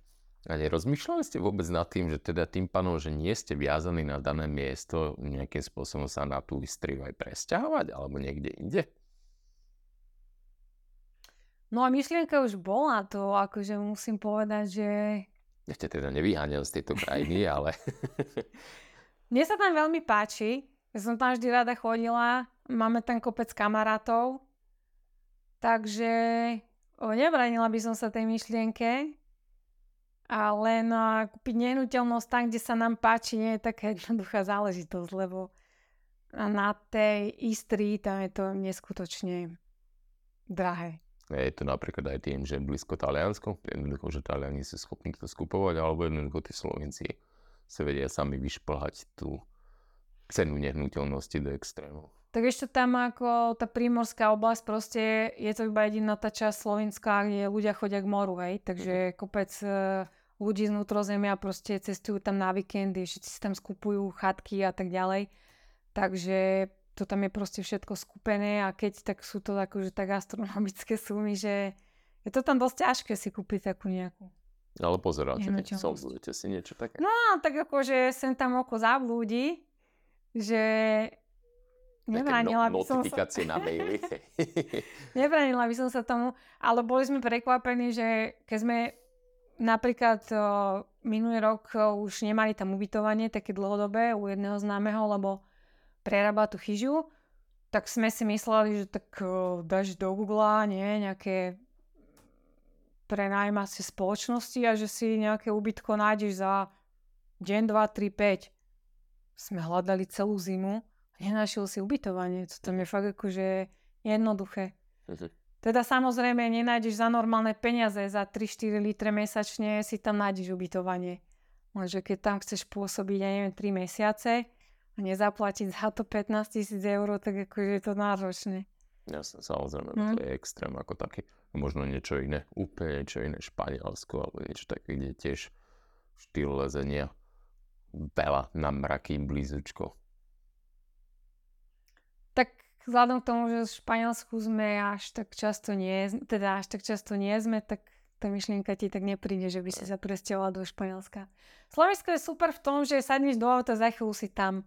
A nerozmýšľali ste vôbec nad tým, že teda tým pánom, že nie ste viazaní na dané miesto, nejakým spôsobom sa na tú istriu aj presťahovať, alebo niekde inde? No a myšlienka už bola to, akože musím povedať, že... Ešte teda nevyháňam z tejto krajiny, ale... Mne sa tam veľmi páči. Ja som tam vždy rada chodila. Máme tam kopec kamarátov. Takže nebranila by som sa tej myšlienke. A len kúpiť nehnuteľnosť tam, kde sa nám páči, nie je taká jednoduchá záležitosť, lebo na tej Istrii tam je to neskutočne drahé. Je to napríklad aj tým, že blízko Taliansko, jednoducho, že Taliani sú schopní to skupovať, alebo jednoducho tí Slovenci sa vedia sami vyšplhať tú cenu nehnuteľnosti do extrému. Tak ešte tam ako tá prímorská oblasť, proste je to iba jediná tá časť Slovenska, kde ľudia chodia k moru, hej. Takže mhm. kopec uh, ľudí z vnútrozemia proste cestujú tam na víkendy, všetci si tam skupujú chatky a tak ďalej. Takže to tam je proste všetko skupené a keď, tak sú to akože tak astronomické sumy, že je to tam dosť ťažké si kúpiť takú nejakú. Ale pozeráte, keď solzujete si niečo také. No, tak akože sem tam oko zablúdi, že Nebránila no, by som sa... na maily. Nebránila by som sa tomu, ale boli sme prekvapení, že keď sme napríklad o, minulý rok o, už nemali tam ubytovanie také dlhodobé u jedného známeho, lebo prerába tú chyžu, tak sme si mysleli, že tak o, dáš do Google nie, nejaké prenájmacie spoločnosti a že si nejaké ubytko nájdeš za deň, 2, 3, 5. Sme hľadali celú zimu a nenašiel si ubytovanie. To tam je fakt akože jednoduché. Mhm. Teda samozrejme nenájdeš za normálne peniaze, za 3-4 litre mesačne si tam nájdeš ubytovanie. Lenže keď tam chceš pôsobiť, ja neviem, 3 mesiace a nezaplatiť za to 15 tisíc eur, tak akože je to náročné. Jasne, samozrejme, mm. to je extrém ako taký. Možno niečo iné, úplne niečo iné, Španielsko alebo niečo také, kde tiež štýl lezenia veľa na mraky blízučko. Tak vzhľadom k tomu, že v Španielsku sme až tak často nie, teda až tak často nie sme, tak tá myšlienka ti tak nepríde, že by si sa presťahovala do Španielska. Slovensko je super v tom, že sadneš do auta, za chvíľu si tam.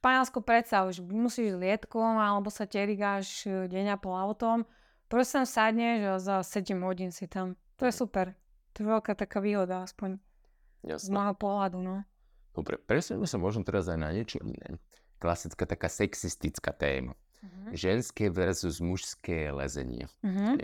Španielsku predsa už musíš lietkom alebo sa terigáš e, deň a pol autom. Proste tam sadneš a za 7 hodín si tam. To je super. To je veľká taká výhoda aspoň. Jasne. Z môjho pohľadu, no. Dobre, presuneme sa možno teraz aj na niečo iné. Klasická taká sexistická téma. Uh-huh. Ženské versus mužské lezenie. Uh-huh.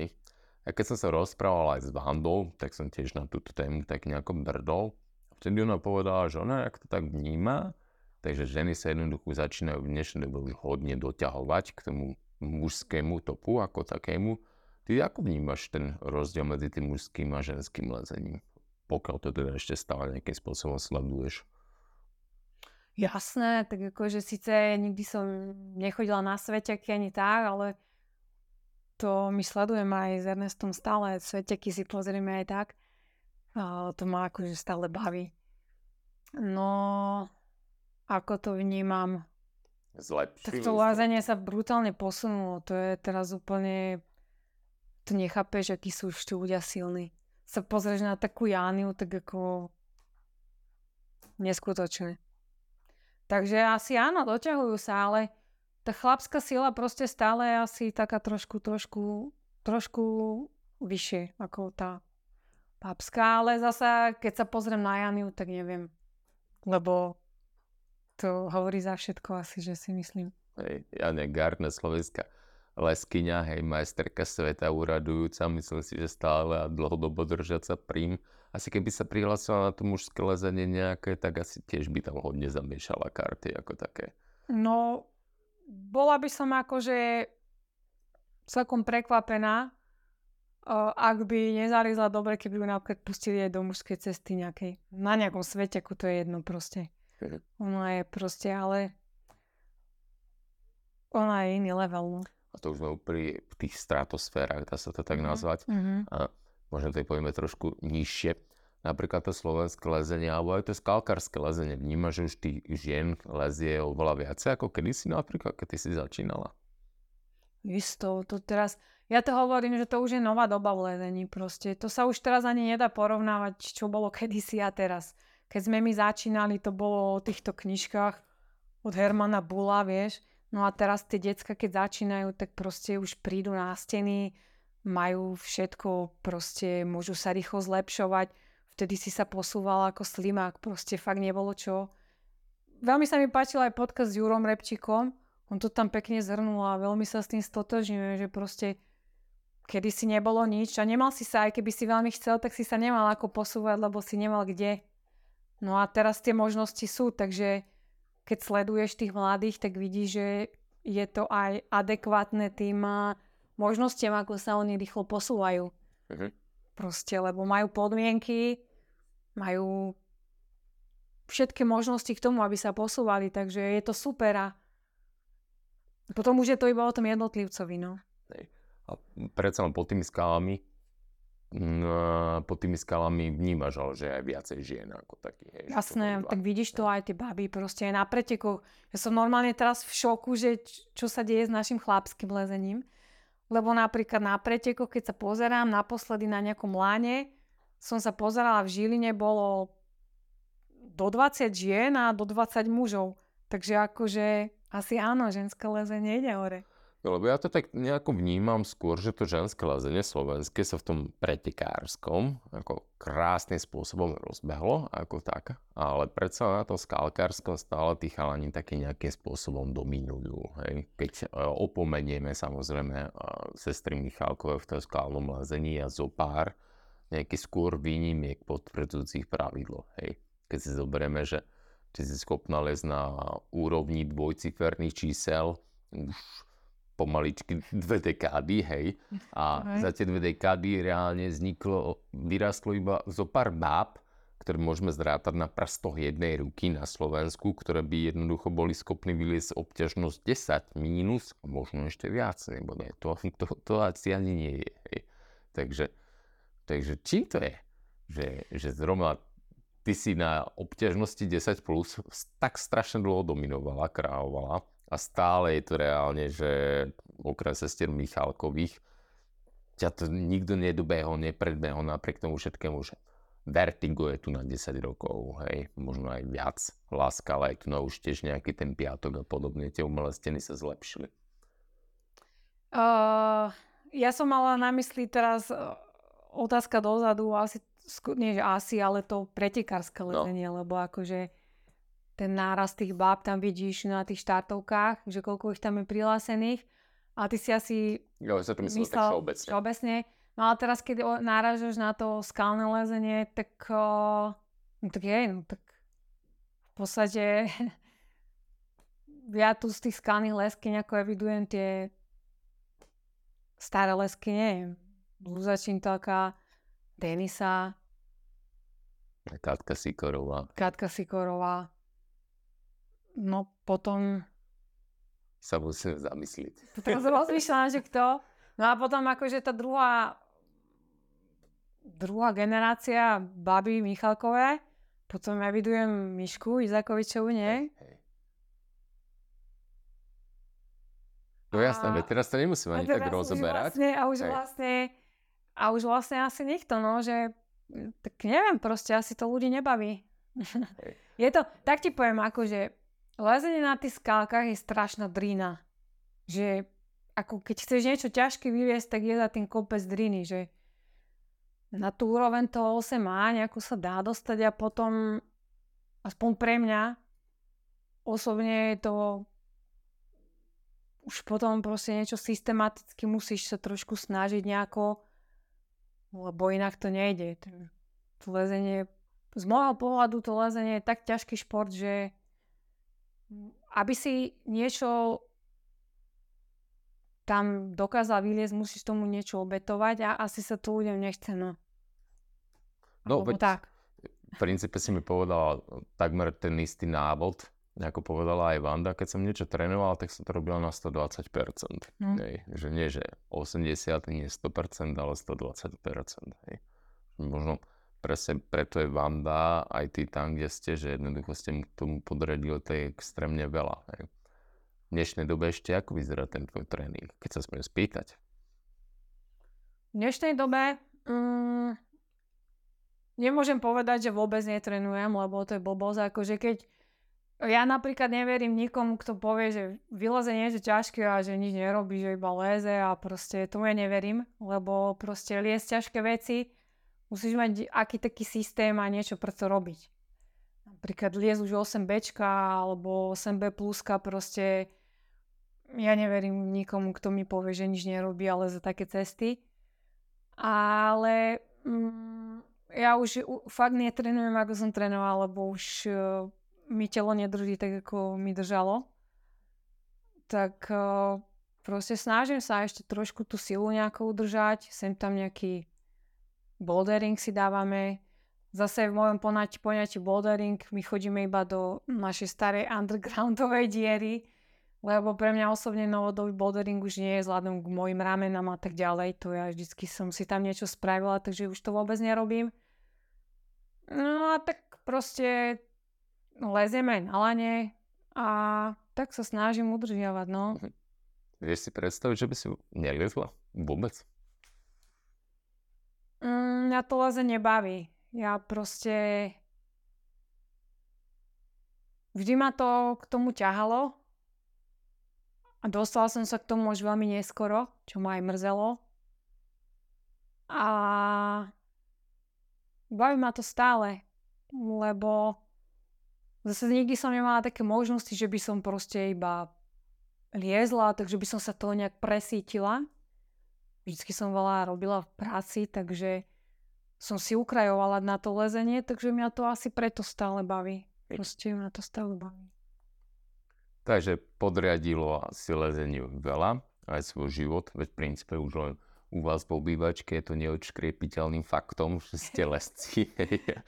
A keď som sa rozprával aj s Vandou, tak som tiež na túto tému tak nejako brdol. Vtedy ona povedala, že ona jak to tak vníma, takže ženy sa jednoducho začínajú v dnešnej dobe hodne doťahovať k tomu mužskému topu ako takému. Ty ako vnímaš ten rozdiel medzi tým mužským a ženským lezením? Pokiaľ to teda ešte stále nejakým spôsobom sleduješ. Jasné, tak akože síce nikdy som nechodila na sveťaky ani tak, ale to my sledujeme aj s Ernestom stále, sveťaky si pozrieme aj tak. A to ma akože stále baví. No, ako to vnímam? Zlepšili tak to lázenie sa brutálne posunulo. To je teraz úplne... To nechápeš, akí sú ešte ľudia silní. Sa pozrieš na takú Jániu, tak ako neskutočné. Takže asi áno, doťahujú sa, ale tá chlapská sila proste stále je asi taká trošku, trošku, trošku vyššie ako tá papská, ale zasa, keď sa pozriem na Janiu, tak neviem. Lebo to hovorí za všetko asi, že si myslím. Hej, Jania Gardner, slovenská leskyňa, hej, majsterka sveta uradujúca, myslím si, že stále a dlhodobo držiaca prím asi keby sa prihlásila na to mužské lezenie nejaké, tak asi tiež by tam hodne zamiešala karty ako také. No, bola by som akože celkom prekvapená, ak by nezalizla dobre, keby ju napríklad pustili aj do mužskej cesty nejakej. Na nejakom svete, ako to je jedno proste. Mhm. Ona je proste, ale ona je iný level. No. A to už sme pri tých stratosférach, dá sa to tak mm-hmm. nazvať. Mm-hmm. A možno to povieme trošku nižšie, napríklad to slovenské lezenie, alebo aj to skalkárske lezenie. Vnímaš, že už tých žien lezie oveľa viacej ako kedysi napríklad, keď ty si začínala? Isto, to teraz, ja to hovorím, že to už je nová doba v lezení proste. To sa už teraz ani nedá porovnávať, čo bolo kedysi a teraz. Keď sme my začínali, to bolo o týchto knižkách od Hermana Bula, vieš. No a teraz tie decka, keď začínajú, tak proste už prídu na steny, majú všetko, proste môžu sa rýchlo zlepšovať. Vtedy si sa posúvala ako slimák, proste fakt nebolo čo. Veľmi sa mi páčil aj podcast s Jurom Repčikom, on to tam pekne zhrnul a veľmi sa s tým stotožňuje, že proste kedy si nebolo nič a nemal si sa, aj keby si veľmi chcel, tak si sa nemal ako posúvať, lebo si nemal kde. No a teraz tie možnosti sú, takže keď sleduješ tých mladých, tak vidíš, že je to aj adekvátne tým možnostiam, ako sa oni rýchlo posúvajú. Mhm. Proste, lebo majú podmienky, majú všetky možnosti k tomu, aby sa posúvali, takže je to super a potom už je to iba o tom jednotlivcovi, no. A predsa len pod tými skalami mm, pod tými skalami vnímaš, ale že aj viacej žien ako taký. Hej, Jasné, tak vidíš to aj tie baby proste na pretekoch. Ja som normálne teraz v šoku, že čo sa deje s našim chlapským lezením. Lebo napríklad na pretekoch, keď sa pozerám naposledy na nejakom láne, som sa pozerala v Žiline, bolo do 20 žien a do 20 mužov. Takže akože asi áno, ženské lezenie ide hore. Lebo ja to tak nejako vnímam skôr, že to ženské lezenie slovenské sa v tom pretekárskom ako krásnym spôsobom rozbehlo ako tak, ale predsa na tom skalkárskom stále tí chalani také nejakým spôsobom dominujú. Hej. Keď e, opomenieme samozrejme e, sestry Michalkové v tom skalnom lezení a zo pár nejaký skôr výnimiek potvrdzujúcich pravidlo. Hej. Keď si zoberieme, že či si schopná lesť na úrovni dvojciferných čísel už pomaličky dve dekády, hej. A Hej. za tie dve dekády reálne vzniklo, vyrastlo iba zo pár báb, ktoré môžeme zrátať na prstoch jednej ruky na Slovensku, ktoré by jednoducho boli schopní vyliesť obťažnosť 10 mínus, a možno ešte viac, nebo nie, to, to, to asi ani nie je. Hej. Takže, takže čím to je? Že, že zrovna ty si na obťažnosti 10 plus tak strašne dlho dominovala, kráľovala a stále je to reálne, že okrem sestier Michalkových ťa to nikto nedobehol, nepredbehol napriek tomu všetkému, že Vertigo je tu na 10 rokov, hej, možno aj viac. Láska, ale aj tu na už tiež nejaký ten piatok a podobne, tie umelé steny sa zlepšili. Uh, ja som mala na mysli teraz uh, otázka dozadu, asi, nie že asi, ale to pretekárske No. lezenie, lebo akože ten náraz tých báb tam vidíš na tých štartovkách, že koľko ich tam je prihlásených. A ty si asi Ja sa to myslel tak myslel všeobecne. všeobecne. No ale teraz, keď náražaš na to skalné lezenie, tak, uh, no tak je, no tak v podstate ja tu z tých skalných leskyň ako evidujem tie staré leskyne, Luza Čintalka, Denisa, Katka Sikorová. Katka Sikorová. No potom, Sa musím zamyslieť. teraz rozmýšľam, že kto. No a potom akože tá druhá druhá generácia baby Michalkové, potom evidujem Mišku Izakovičovu, nie? Hej. No jasné, A- teraz to nemusíme ani tak už rozoberať. Vlastne, a už Hej. vlastne, a už vlastne asi nikto, no, že mm, tak neviem, proste asi to ľudí nebaví. Hej. je to, tak ti poviem, akože lezenie na tých skalkách je strašná drina. Že ako keď chceš niečo ťažké vyviesť, tak je za tým kopec driny, že na tú úroveň toho 8A nejako sa dá dostať a potom, aspoň pre mňa, osobne je to už potom proste niečo systematicky musíš sa trošku snažiť nejako, lebo inak to nejde. To lezenie, z môjho pohľadu to lezenie je tak ťažký šport, že aby si niečo tam dokázal vyliezť, musíš tomu niečo obetovať a asi sa to ľuďom nechce, no. No, veď tak. v princípe si mi povedala takmer ten istý návod, ako povedala aj Vanda, keď som niečo trénoval, tak som to robil na 120%. Hm. Hej. Že nie, že 80, nie 100%, ale 120%. Hej. Možno presne preto je Vanda aj ty tam, kde ste, že jednoducho ste mu k tomu podredili, to je extrémne veľa. Hej. V dnešnej dobe ešte ako vyzerá ten tvoj tréning, keď sa smiem spýtať? V dnešnej dobe mm, nemôžem povedať, že vôbec netrenujem, lebo to je blbosť. Akože keď ja napríklad neverím nikomu, kto povie, že vylezenie je ťažké a že nič nerobí, že iba léze a proste tomu ja neverím, lebo proste liesť ťažké veci, musíš mať aký taký systém a niečo pre to robiť. Napríklad liez už 8Bčka alebo 8B pluska proste ja neverím nikomu, kto mi povie, že nič nerobí, ale za také cesty. Ale mm, ja už fakt netrenujem, ako som trénovala, lebo už uh, mi telo nedrží tak, ako mi držalo. Tak uh, proste snažím sa ešte trošku tú silu nejako udržať. Sem tam nejaký bouldering si dávame. Zase v mojom poňatí, poňatí bouldering my chodíme iba do našej starej undergroundovej diery, lebo pre mňa osobne novodobý bouldering už nie je vzhľadom k mojim ramenám a tak ďalej. To ja vždycky som si tam niečo spravila, takže už to vôbec nerobím. No a tak proste lezieme na lane a tak sa snažím udržiavať, no. Vieš si predstaviť, že by si neliezla vôbec? Mm, mňa to lezenie baví. Ja proste... Vždy ma to k tomu ťahalo a dostala som sa k tomu už veľmi neskoro, čo ma aj mrzelo. A baví ma to stále, lebo zase nikdy som nemala také možnosti, že by som proste iba liezla, takže by som sa toho nejak presítila. Vždycky som veľa robila v práci, takže som si ukrajovala na to lezenie, takže mňa to asi preto stále baví. Proste mňa to stále baví. Takže podriadilo asi lezeniu veľa, aj svoj život, veď v princípe už len u vás po obývačke je to neodškriepiteľným faktom, že ste lesci.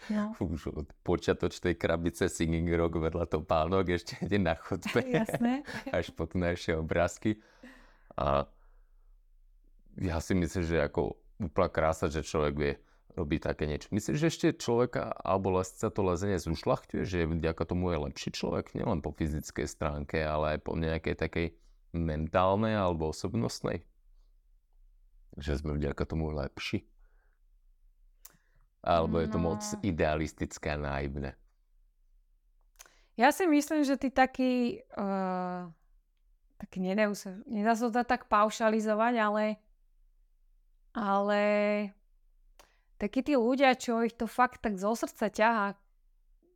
No. Už od počiatočnej krabice Singing Rock vedľa toho pánok ešte ide na chodbe. Jasné. Až po naše obrázky. A ja si myslím, že ako úplná krása, že človek vie robiť také niečo. Myslíš, že ešte človeka alebo lesca to lezenie zušľachtuje, že vďaka tomu je lepší človek, nielen po fyzickej stránke, ale aj po nejakej takej mentálnej alebo osobnostnej? Že sme vďaka tomu lepší? Alebo je to moc idealistické a naivné? Ja si myslím, že ty taký, uh, taký nedá sa to tak paušalizovať, ale ale takí tí ľudia, čo ich to fakt tak zo srdca ťahá,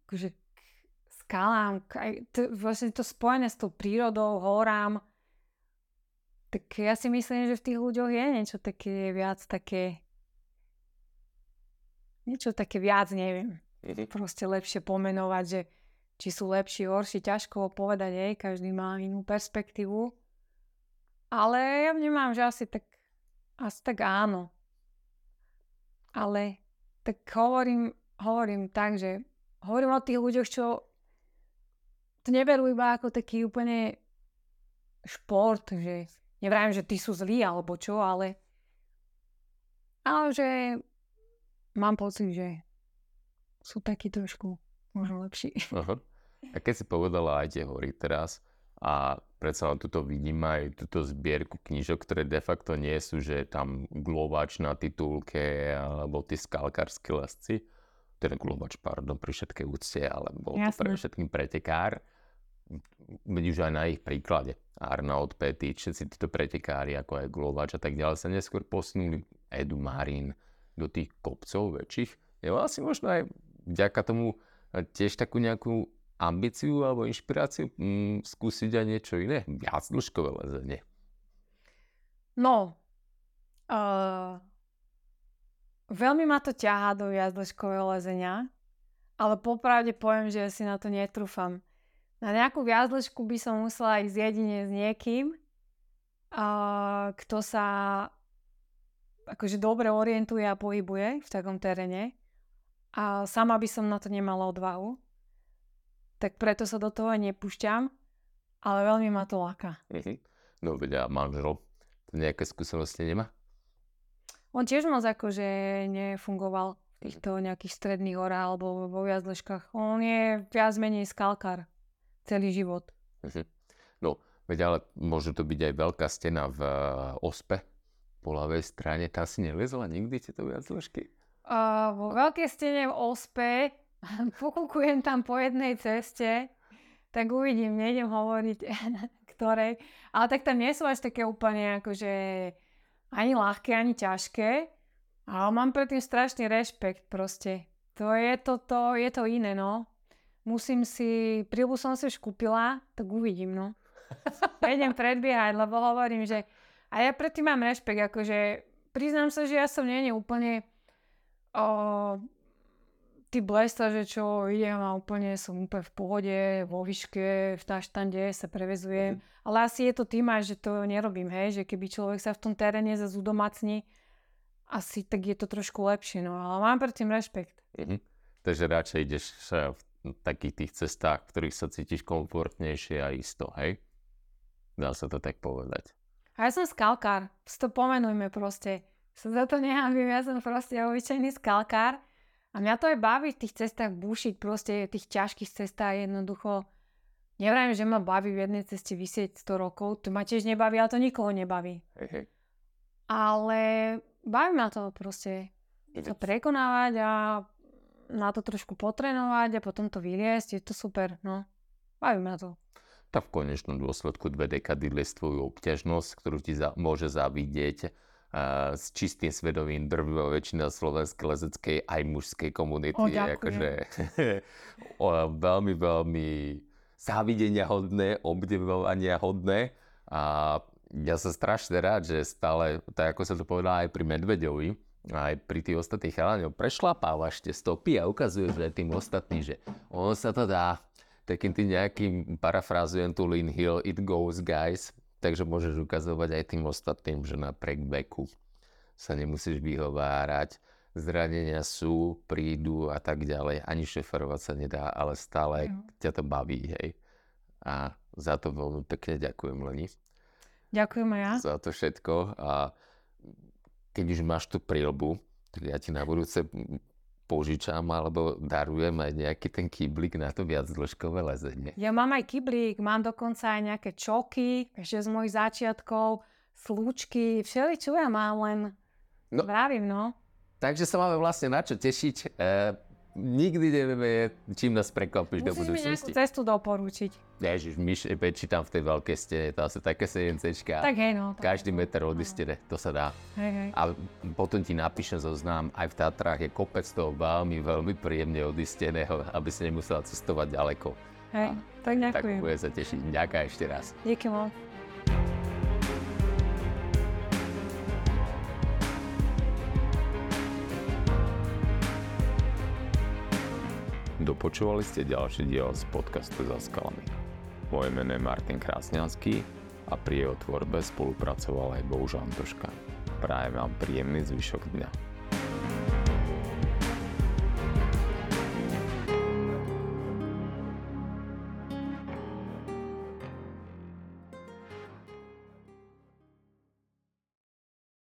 akože k skalám, aj to, vlastne to spojené s tou prírodou, horám, tak ja si myslím, že v tých ľuďoch je niečo také viac také niečo také viac, neviem. Mm-hmm. Proste lepšie pomenovať, že či sú lepší, horší, ťažko povedať, hej, každý má inú perspektívu. Ale ja vnímam, že asi tak asi tak áno. Ale tak hovorím, hovorím tak, že hovorím o tých ľuďoch, čo to neberú iba ako taký úplne šport, že nevrajím, že ty sú zlí alebo čo, ale ale že mám pocit, že sú takí trošku možno lepší. Aha. A keď si povedala aj tie hory teraz, a predsa len tuto vidím aj túto zbierku knížok, ktoré de facto nie sú, že tam glovač na titulke alebo tí skalkarskí lesci. Ten glovač, pardon, pri všetkej úcte, ale bol Jasne. to pre všetkým pretekár. Už aj na ich príklade. Arnaud Petit, všetci títo pretekári, ako aj glovač a tak ďalej, sa neskôr posunuli Edu Marín do tých kopcov väčších. Je asi možno aj vďaka tomu tiež takú nejakú ambíciu alebo inšpiráciu mm, skúsiť aj niečo iné? Viac dĺžkové lezenie. No, uh, veľmi ma to ťahá do viac dĺžkového lezenia, ale popravde poviem, že si na to netrúfam. Na nejakú viazdĺžku by som musela ísť jedine s niekým, uh, kto sa akože dobre orientuje a pohybuje v takom teréne. A sama by som na to nemala odvahu tak preto sa do toho nepúšťam, ale veľmi ma to láka. Mhm. No veď a manžel nejaké skúsenosti nemá? On tiež moc akože nefungoval v týchto nejakých stredných horách alebo vo viazleškách. On je viac menej skalkár celý život. Mhm. No, veď ale môže to byť aj veľká stena v uh, Ospe po ľavej strane. Tá si nelezla nikdy tieto viazlešky? Uh, vo veľkej stene v Ospe pokúkujem tam po jednej ceste, tak uvidím, nejdem hovoriť ktorej. Ale tak tam nie sú až také úplne akože ani ľahké, ani ťažké. Ale mám tým strašný rešpekt proste. To je to, to, je to iné, no. Musím si, prílbu som si už kúpila, tak uvidím, no. Nejdem predbiehať, lebo hovorím, že a ja predtým mám rešpekt, akože priznám sa, že ja som nie úplne o, tí blesta, že čo idem a úplne som úplne v pohode, vo výške, v táštande sa prevezujem. Mm. Ale asi je to tým aj, že to nerobím, hej, že keby človek sa v tom teréne zase udomacní, asi tak je to trošku lepšie, no ale mám pre tým rešpekt. Mm-hmm. Takže radšej ideš v takých tých cestách, v ktorých sa cítiš komfortnejšie a isto, hej? Dá sa to tak povedať. A ja som skalkár, to pomenujme proste. Sa za to nehambím, ja som proste obyčajný skalkár. A mňa to aj baví v tých cestách bušiť, proste tých ťažkých cestách jednoducho. Nevrajím, že ma baví v jednej ceste vysieť 100 rokov, to ma tiež nebaví, ale to nikoho nebaví. Hej, hej. Ale baví ma to proste to prekonávať a na to trošku potrenovať a potom to vyliesť, je to super, no. Baví ma to tak v konečnom dôsledku dve dekady tvoju obťažnosť, ktorú ti za, môže zavidieť s čistým svedomím drvivá väčšina slovenskej lezeckej aj mužskej komunity. O, je akože o, veľmi, veľmi závidenia hodné, obdivovania hodné a ja som strašne rád, že stále, tak ako sa to povedal aj pri Medveďovi, aj pri tých ostatných chalaňov, prešlapávaš tie stopy a ukazuješ aj tým ostatným, že ono sa to dá, takým tým nejakým, parafrázujem tu Lin Hill, it goes guys, takže môžeš ukazovať aj tým ostatným, že napriek veku sa nemusíš vyhovárať, zranenia sú, prídu a tak ďalej. Ani šeferovať sa nedá, ale stále no. ťa to baví, hej. A za to veľmi pekne ďakujem, Leni. Ďakujem aj ja. Za to všetko. A keď už máš tú prílbu, tak ja ti na budúce požičam alebo darujem aj nejaký ten kyblík na to viac dĺžkové lezenie. Ja mám aj kyblík, mám dokonca aj nejaké čoky, ešte z mojich začiatkov, slúčky, všeličo ja mám, len no, vravím, no. Takže sa máme vlastne na čo tešiť. E, nikdy nevieme, čím nás prekvapíš do budúcnosti. Musíš mi cestu doporučiť. Ježiš, myš, čítam v tej veľkej stene, tam sú také 7 Tak hej, no. Tak každý meter od stene, to sa dá. Hej, hej. A potom ti napíšem zoznam, aj v Tatrách je kopec toho veľmi, veľmi príjemne odisteného, aby si nemusela cestovať ďaleko. Hej, tak ďakujem. Tak bude sa tešiť. Ďakujem ešte raz. Díky moc. Dopočúvali ste ďalší diel z podcastu Za skalami. Moje meno je Martin Krásňanský a pri jeho tvorbe spolupracoval aj Bohuž Antoška. Prajem vám príjemný zvyšok dňa.